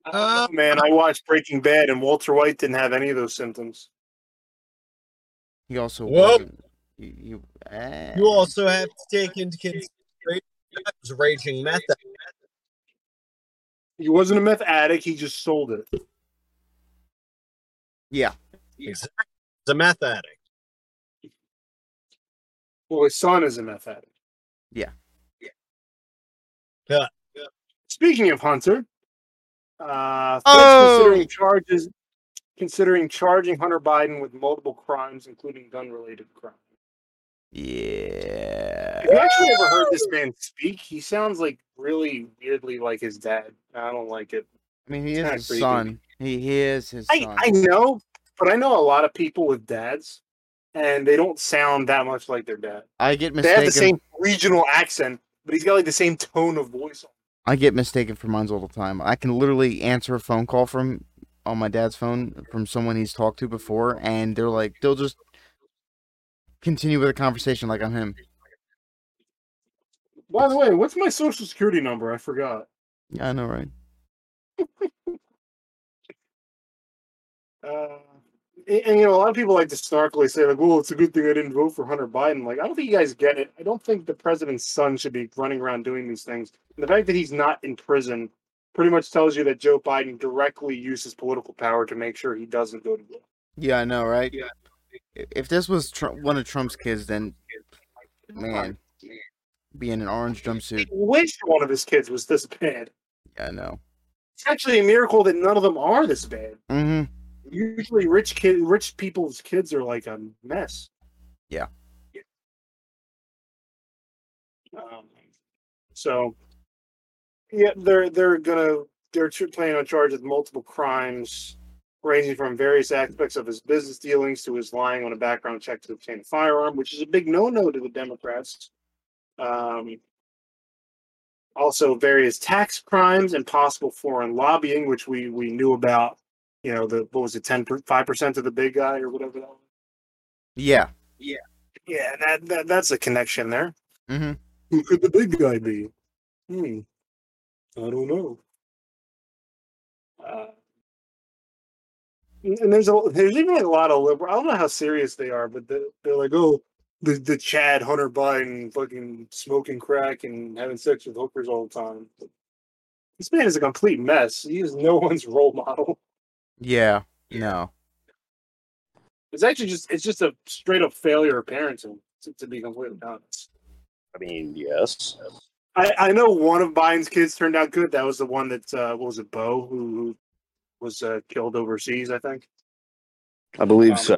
Uh, Oh, man, I watched Breaking Bad, and Walter White didn't have any of those symptoms. He also Well- wasn't- he, he, eh, you also have to take into consideration that was raging meth. He wasn't a meth addict; he just sold it. yeah. Exactly. He's a meth addict. Well, his son is a meth addict. Yeah. Yeah. Yeah. Speaking of Hunter, uh, Oh! considering charges, considering charging Hunter Biden with multiple crimes, including gun-related crimes. Yeah. Have you actually ever heard this man speak? He sounds like really weirdly like his dad. I don't like it. I mean, he It's is his son. He, he is his I, son. I know, but I know a lot of people with dads, and they don't sound that much like their dad. I get mistaken. They have the same regional accent, but he's got like the same tone of voice. I get mistaken for mine all the time. I can literally answer a phone call from on my dad's phone from someone he's talked to before, and they're like, they'll just continue with a conversation like I'm him. By the way, what's my social security number? I forgot. Yeah, I know, right? Uh, and, and, you know, a lot of people like to snarkily say, like, "Well, it's a good thing I didn't vote for Hunter Biden." Like, I don't think you guys get it. I don't think the president's son should be running around doing these things. And the fact that he's not in prison pretty much tells you that Joe Biden directly uses political power to make sure he doesn't go to jail. Yeah, I know, right? Yeah. If this was Tr- one of Trump's kids, then man, be in an orange I jumpsuit. wish one of his kids was this bad. Yeah, I know. It's actually a miracle that none of them are this bad. Mm-hmm. Usually, rich kid, rich people's kids are like a mess. Yeah. Um, so, yeah, they're they're gonna they're planning on charge with multiple crimes, ranging from various aspects of his business dealings to his lying on a background check to obtain a firearm, which is a big no-no to the Democrats. Um, also, various tax crimes and possible foreign lobbying, which we we knew about. You know, the what was it, ten five percent of the big guy or whatever that was. Yeah. Yeah, that, that that's a connection there. Mm-hmm. Who could the big guy be? Hmm. I don't know. Uh, and and there's a there's even a lot of liberal. I don't know how serious they are, but they're, they're like, oh, the the Chad Hunter Biden fucking smoking crack and having sex with hookers all the time. This man is a complete mess. He is no one's role model. Yeah. No. It's actually just it's just a straight up failure of parenting. To, to be completely honest. I mean, yes. I, I know one of Biden's kids turned out good. That was the one that uh, what was it, Beau, who, who was uh, killed overseas, I think. I believe Um, so.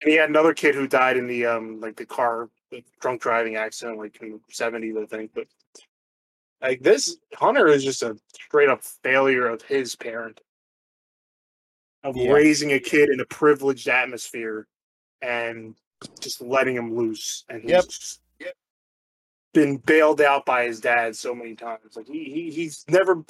And he had another kid who died in the um like the car the drunk driving accident, like in the seventies, I think. But like this Hunter is just a straight up failure of his parent. Of Yeah. raising a kid in a privileged atmosphere and just letting him loose. And he's Yep. just been bailed out by his dad so many times. Like he, he he's never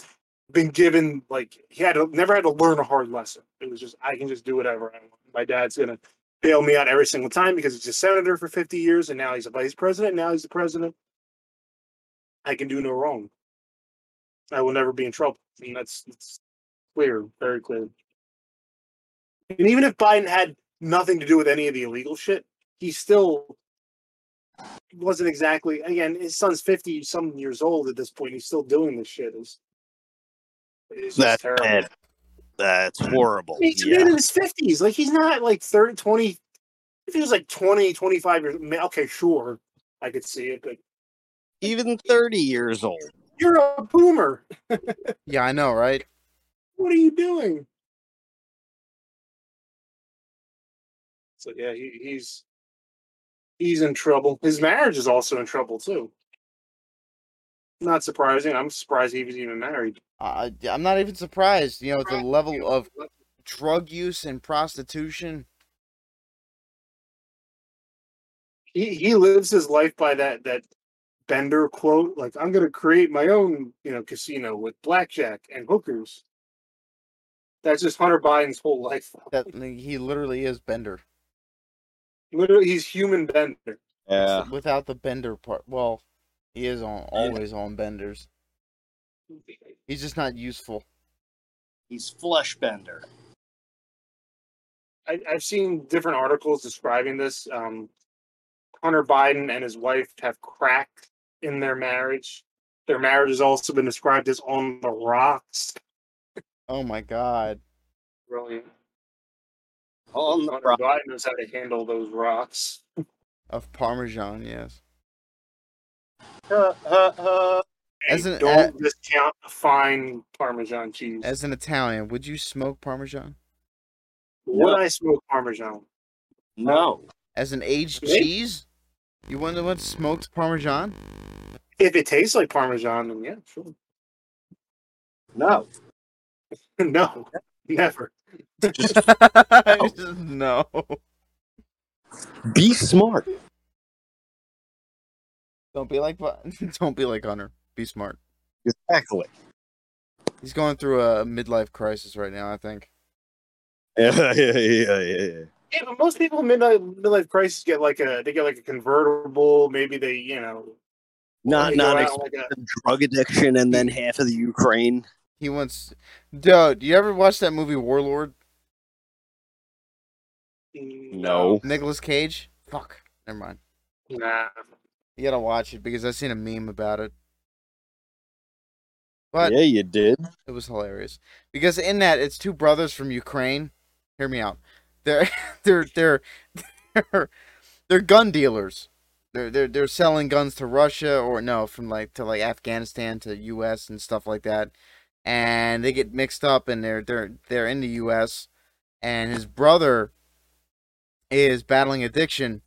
been given like he had to never had to learn a hard lesson. It was just I can just do whatever I want. My dad's gonna bail me out every single time because he's a senator for 50 years and now he's a vice president. Now he's the president. I can do no wrong. I will never be in trouble. I mean, that's, that's clear, very clear. And even if Biden had nothing to do with any of the illegal shit, he still wasn't exactly. Again, his son's 50 some years old at this point. He's still doing this shit. Is it's That's terrible. bad. That's horrible. He's a Yeah. man in his 50s. Like, he's not like 30, 20. If he was like 20, 25 years okay, sure, I could see it, but Even 30 years old. you're a boomer. Yeah, I know, right? What are you doing? So yeah, he, he's he's in trouble. His marriage is also in trouble too. Not surprising. I'm surprised he was even married. Uh, I'm not even surprised. You know, the level of drug use and prostitution. He he lives his life by that that Bender quote, like I'm gonna create my own, you know, casino with blackjack and hookers. That's just Hunter Biden's whole life. That he literally is Bender. Literally, he's human Bender. Yeah. Without the Bender part, well, he is on always on Benders. He's just not useful. He's flesh bender. I, I've seen different articles describing this. Um, Hunter Biden and his wife have cracked in their marriage. Their marriage has also been described as on the rocks. Oh my god. Brilliant. On the Hunter rock. Biden knows how to handle those rocks. Of Parmesan, yes. Uh, uh, uh. Hey, As an- don't discount a fine Parmesan cheese. As an Italian, would you smoke Parmesan? Would No. I smoke Parmesan? No. As an aged Me? cheese? You wouldn't want smoked Parmesan? If it tastes like Parmesan, then yeah, sure. No. no, never. Just Just no. be smart. Don't be like don't be like Hunter. Be smart. Exactly. He's going through a midlife crisis right now, I think. Yeah, yeah, yeah, yeah. Yeah, but most people in midlife midlife crisis get like a they get like a convertible. Maybe they you know Not not out ex- like a, drug addiction and then half of the Ukraine. He wants Dude, do you ever watch that movie Warlord? No. Nicolas Cage? Fuck. Never mind. Nah. You gotta watch it because I've seen a meme about it. But yeah, you did. it was hilarious. Because in that it's two brothers from Ukraine. Hear me out. They're they're they're they're, they're gun dealers. They're they're they're selling guns to Russia or no, from like to like Afghanistan to US and stuff like that. And they get mixed up and they're they're they're in the US and his brother is battling addiction.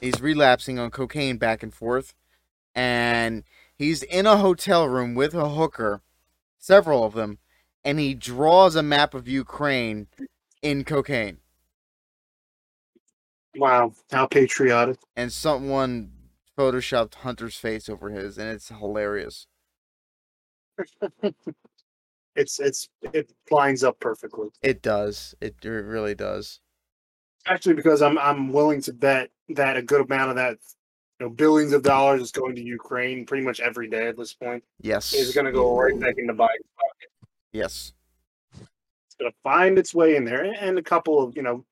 He's relapsing on cocaine back and forth. And he's in a hotel room with a hooker, several of them, and he draws a map of Ukraine in cocaine. Wow, how patriotic. And someone photoshopped Hunter's face over his, and it's hilarious. It's it's it lines up perfectly. It does. It, it really does. Actually, because I'm I'm willing to bet that a good amount of that, you know, billions of dollars is going to Ukraine pretty much every day at this point. Yes. Is going to go right back into Biden's pocket. Yes. It's going to find its way in there, and a couple of you know,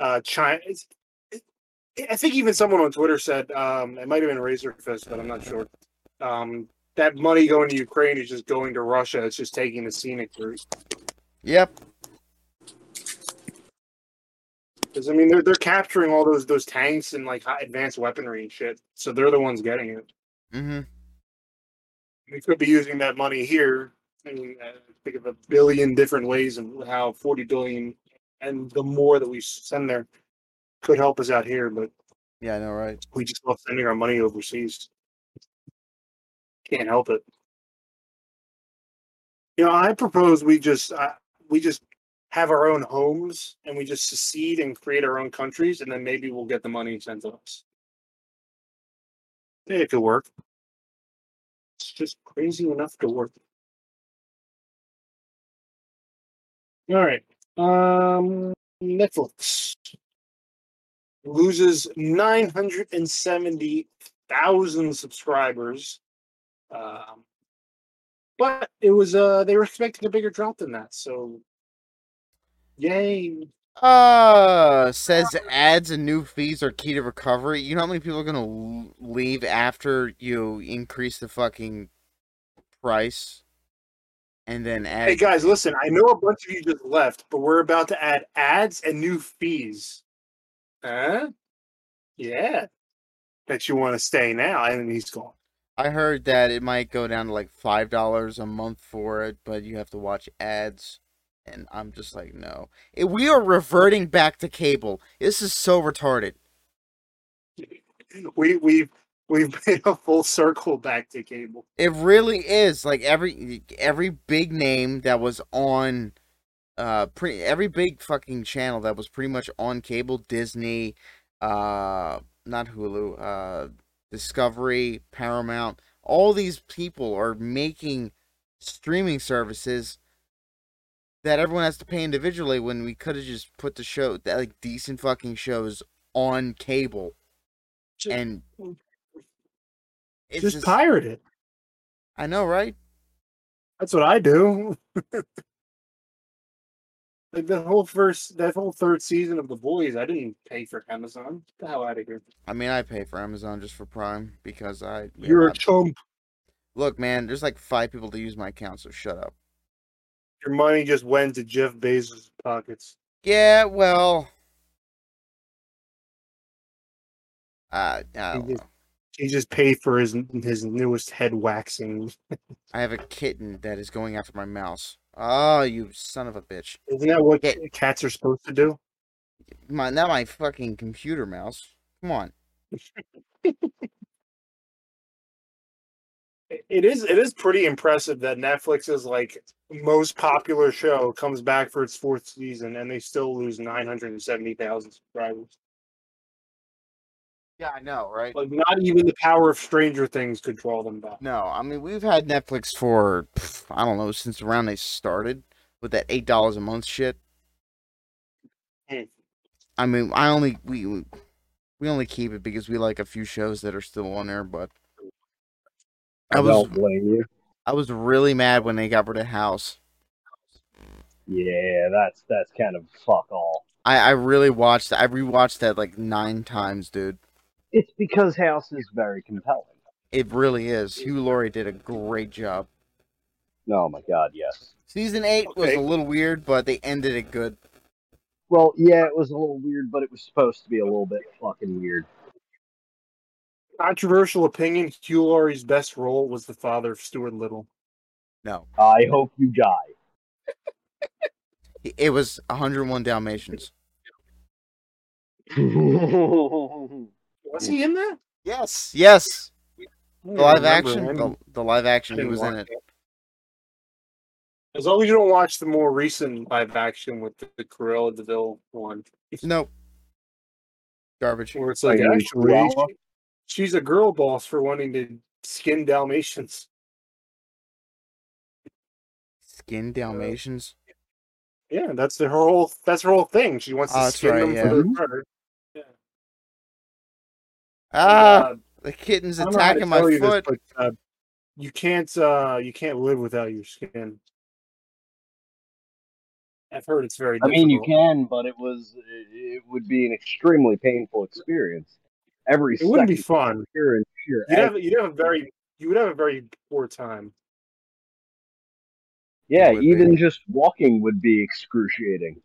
uh, China. It's, it, I think even someone on Twitter said um, it might have been Razorfist, but I'm not sure. Um, that money going to Ukraine is just going to Russia. It's just taking the scenic route. Yep. Because I mean, they're they're capturing all those those tanks and like advanced weaponry and shit. So they're the ones getting it. Mm-hmm. We could be using that money here. I mean, uh, think of a billion different ways of how 40 billion and the more that we send there could help us out here, but Yeah, I know, right? we just love sending our money overseas. Can't help it. You know, I propose we just uh, we just have our own homes and we just secede and create our own countries, and then maybe we'll get the money sent to us. Yeah, it could work. It's just crazy enough to work. All right. Um, Netflix loses 970,000 subscribers. Um, but it was uh they were expecting a bigger drop than that. So yay. Uh, says ads and new fees are key to recovery. You know how many people are gonna leave after you increase the fucking price, and then add. Hey guys, listen, I know a bunch of you just left, but we're about to add ads and new fees. Huh? Yeah. Bet you want to stay now, and he's gone. I heard that it might go down to like five dollars a month for it, but you have to watch ads, and I'm just like, no. Eh, We are reverting back to cable. This is so retarded. We we've we've made a full circle back to cable. It really is like every every big name that was on uh pretty every big fucking channel that was pretty much on cable Disney uh not Hulu uh Discovery Paramount all these people are making streaming services that everyone has to pay individually when we could have just put the show that like decent fucking shows on cable Ju- and hmm. it's just, just- pirate it. I know right That's what I do. like the whole first, that whole third season of The Boys, I didn't pay for Amazon. Get the hell out of here! I mean, I pay for Amazon just for Prime because I. yeah, You're a I- chump. look, man. There's like five people to use my account, so shut up. Your money just went to Jeff Bezos' pockets. Yeah, well, uh, I don't just- know. He just paid for his his newest head waxing. I have a kitten that is going after my mouse. Oh, you son of a bitch! Isn't that what cats are supposed to do? My not my fucking computer mouse. Come on. It is it is pretty impressive that Netflix's like most popular show comes back for its fourth season and they still lose nine hundred and seventy thousand subscribers. Yeah, I know, right? Like not even the power of Stranger Things could draw them back. No, I mean we've had Netflix for pff, I don't know since around they started with that eight dollars a month shit. Hmm. I mean, I only we we we only keep it because we like a few shows that are still on there. But I I was don't blame you. I was really mad when they got rid of House. Yeah, that's that's kind of fuck all. I I really watched. I rewatched that like nine times, dude. It's because House is very compelling. It really is. Hugh Laurie did a great job. Oh my god, yes. Season eight was a little weird, but they ended it good. Well, yeah, it was a little weird, but it was supposed to be a little bit fucking weird. Controversial opinion: Hugh Laurie's best role was the father of Stuart Little. No, I hope you die. it- it was 101 Dalmatians. Was he in that? Yes, yes. The live action, the, the live action, he was in it. it. As long as you don't watch the more recent live action with the, the Cruella de Vil one, Nope. Garbage. where it's like Like actually she- she's a girl boss for wanting to skin Dalmatians. Skin Dalmatians. Yeah, that's the, her whole that's her whole thing. She wants Oh, to that's skin right, them yeah. for their murder. Ah, Uh, the kitten's I don't know how to attacking my tell you this, foot. but uh, you can't uh, you can't live without your skin. I've heard it's very. I mean, you can, but it was it would be an extremely painful experience. Every It wouldn't be fun. you're in sheer You'd have you'd have a very you would have a very poor time. Yeah, would be. even just walking would be excruciating.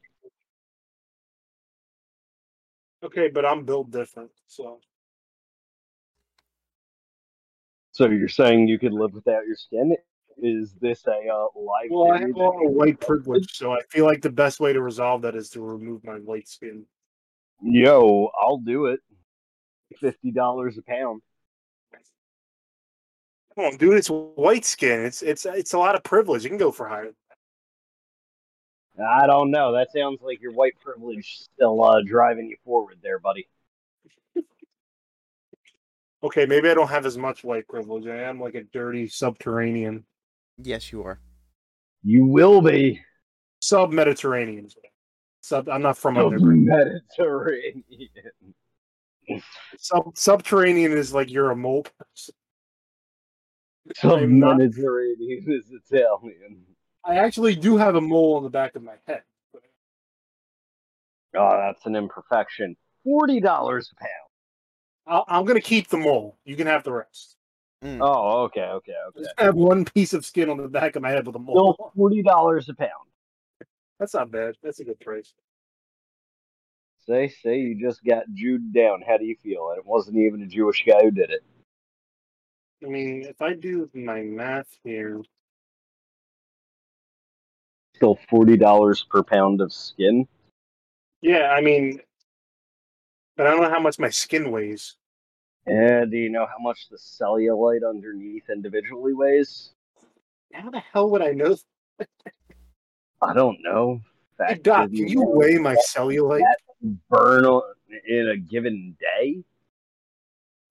Okay, but I'm built different, so So you're saying you could live without your skin? Is this a uh, live Well, I have a lot of white privilege, so I feel like the best way to resolve that is to remove my white skin. Yo, I'll do it. Fifty dollars a pound. Come on, dude, it's white skin. It's it's it's a lot of privilege. You can go for higher. I don't know. That sounds like your white privilege still uh, driving you forward there, buddy. Okay, maybe I don't have as much white privilege. I am like a dirty subterranean, Yes, you are. You will be sub Mediterranean. Sub. I'm not from the under. Mediterranean. Sub subterranean is like you're a mole. person. Sub I'm not- Mediterranean is Italian. I actually do have a mole on the back of my head. Oh, that's an imperfection. Forty dollars a pound. I'll, I'm gonna keep the mole. You can have the rest. Mm. Oh, okay, okay, okay. I have one piece of skin on the back of my head with a Still mole. forty dollars a pound. That's not bad. That's a good price. Say, say you just got Jewed down. How do you feel? And it wasn't even a Jewish guy who did it. I mean, if I do my math here, Still forty dollars per pound of skin. yeah, I mean, but I don't know how much my skin weighs. And do you know how much the cellulite underneath individually weighs? How the hell would I know? I don't know. Hey, Doc, can you weigh my cellulite? burn in a given day?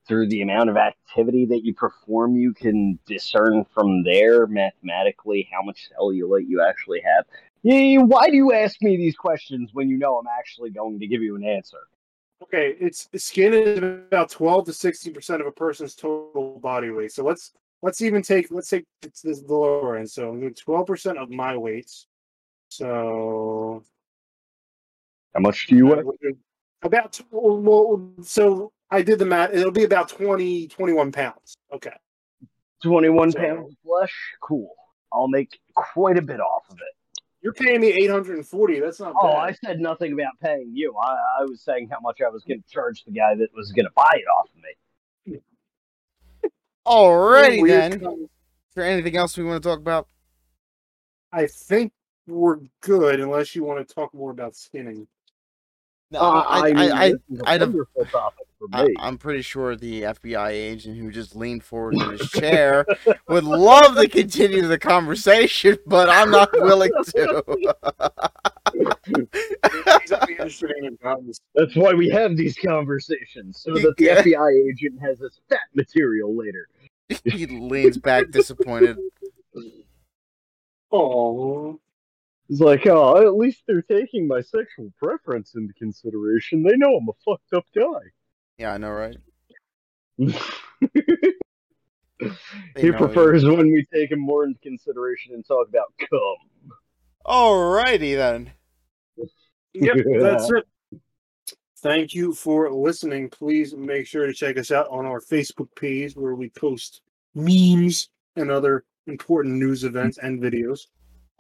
Through the amount of activity that you perform, you can discern from there mathematically how much cellulite you actually have. Why do you ask me these questions when you know I'm actually going to give you an answer? Okay, it's skin is about twelve to sixteen percent of a person's total body weight. So let's let's even take let's take it's this the lower end. So I'm doing twelve percent of my weights. So How much do you weigh? about tw- well, so I did the math. It'll be about 20, 21 pounds. Okay. 21 So- pounds of flesh? Cool. I'll make quite a bit off of it. You're paying me eight hundred and forty. That's not Oh, bad. I said nothing about paying you. I, I was saying how much I was going to charge the guy that was going to buy it off of me. Alrighty Weird then. com- Is there anything else we want to talk about? I think we're good unless you want to talk more about skinning. No, Uh, I, I, mean, I, this is a I'd have- wonderful topic for I, me. I'm pretty sure the FBI agent who just leaned forward in his chair would love to continue the conversation, but I'm not willing to. He's only interested in guns. That's why we have these conversations, so that the Yeah. FBI agent has this fat material later. he leans back disappointed. Oh, He's like, oh, at least they're taking my sexual preference into consideration. They know I'm a fucked up guy. Yeah, I know, right? he know prefers when we take him more into consideration and talk about cum. Alrighty then. yep, that's it. Thank you for listening. Please make sure to check us out on our Facebook page where we post memes and other important news events and videos.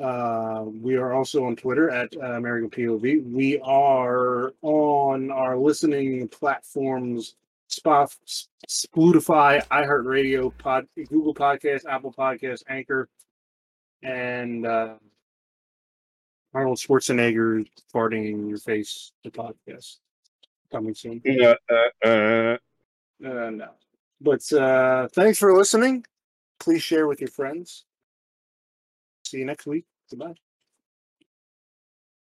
Uh, we are also on Twitter at uh, American POV. We are on our listening platforms Spot, Spotify, iHeartRadio, Pod, Google Podcast, Apple Podcast, Anchor, and uh, Arnold Schwarzenegger farting in your face. The podcast coming soon. Uh, uh, uh. Uh, no, but uh, thanks for listening. Please share with your friends. See you next week. Goodbye.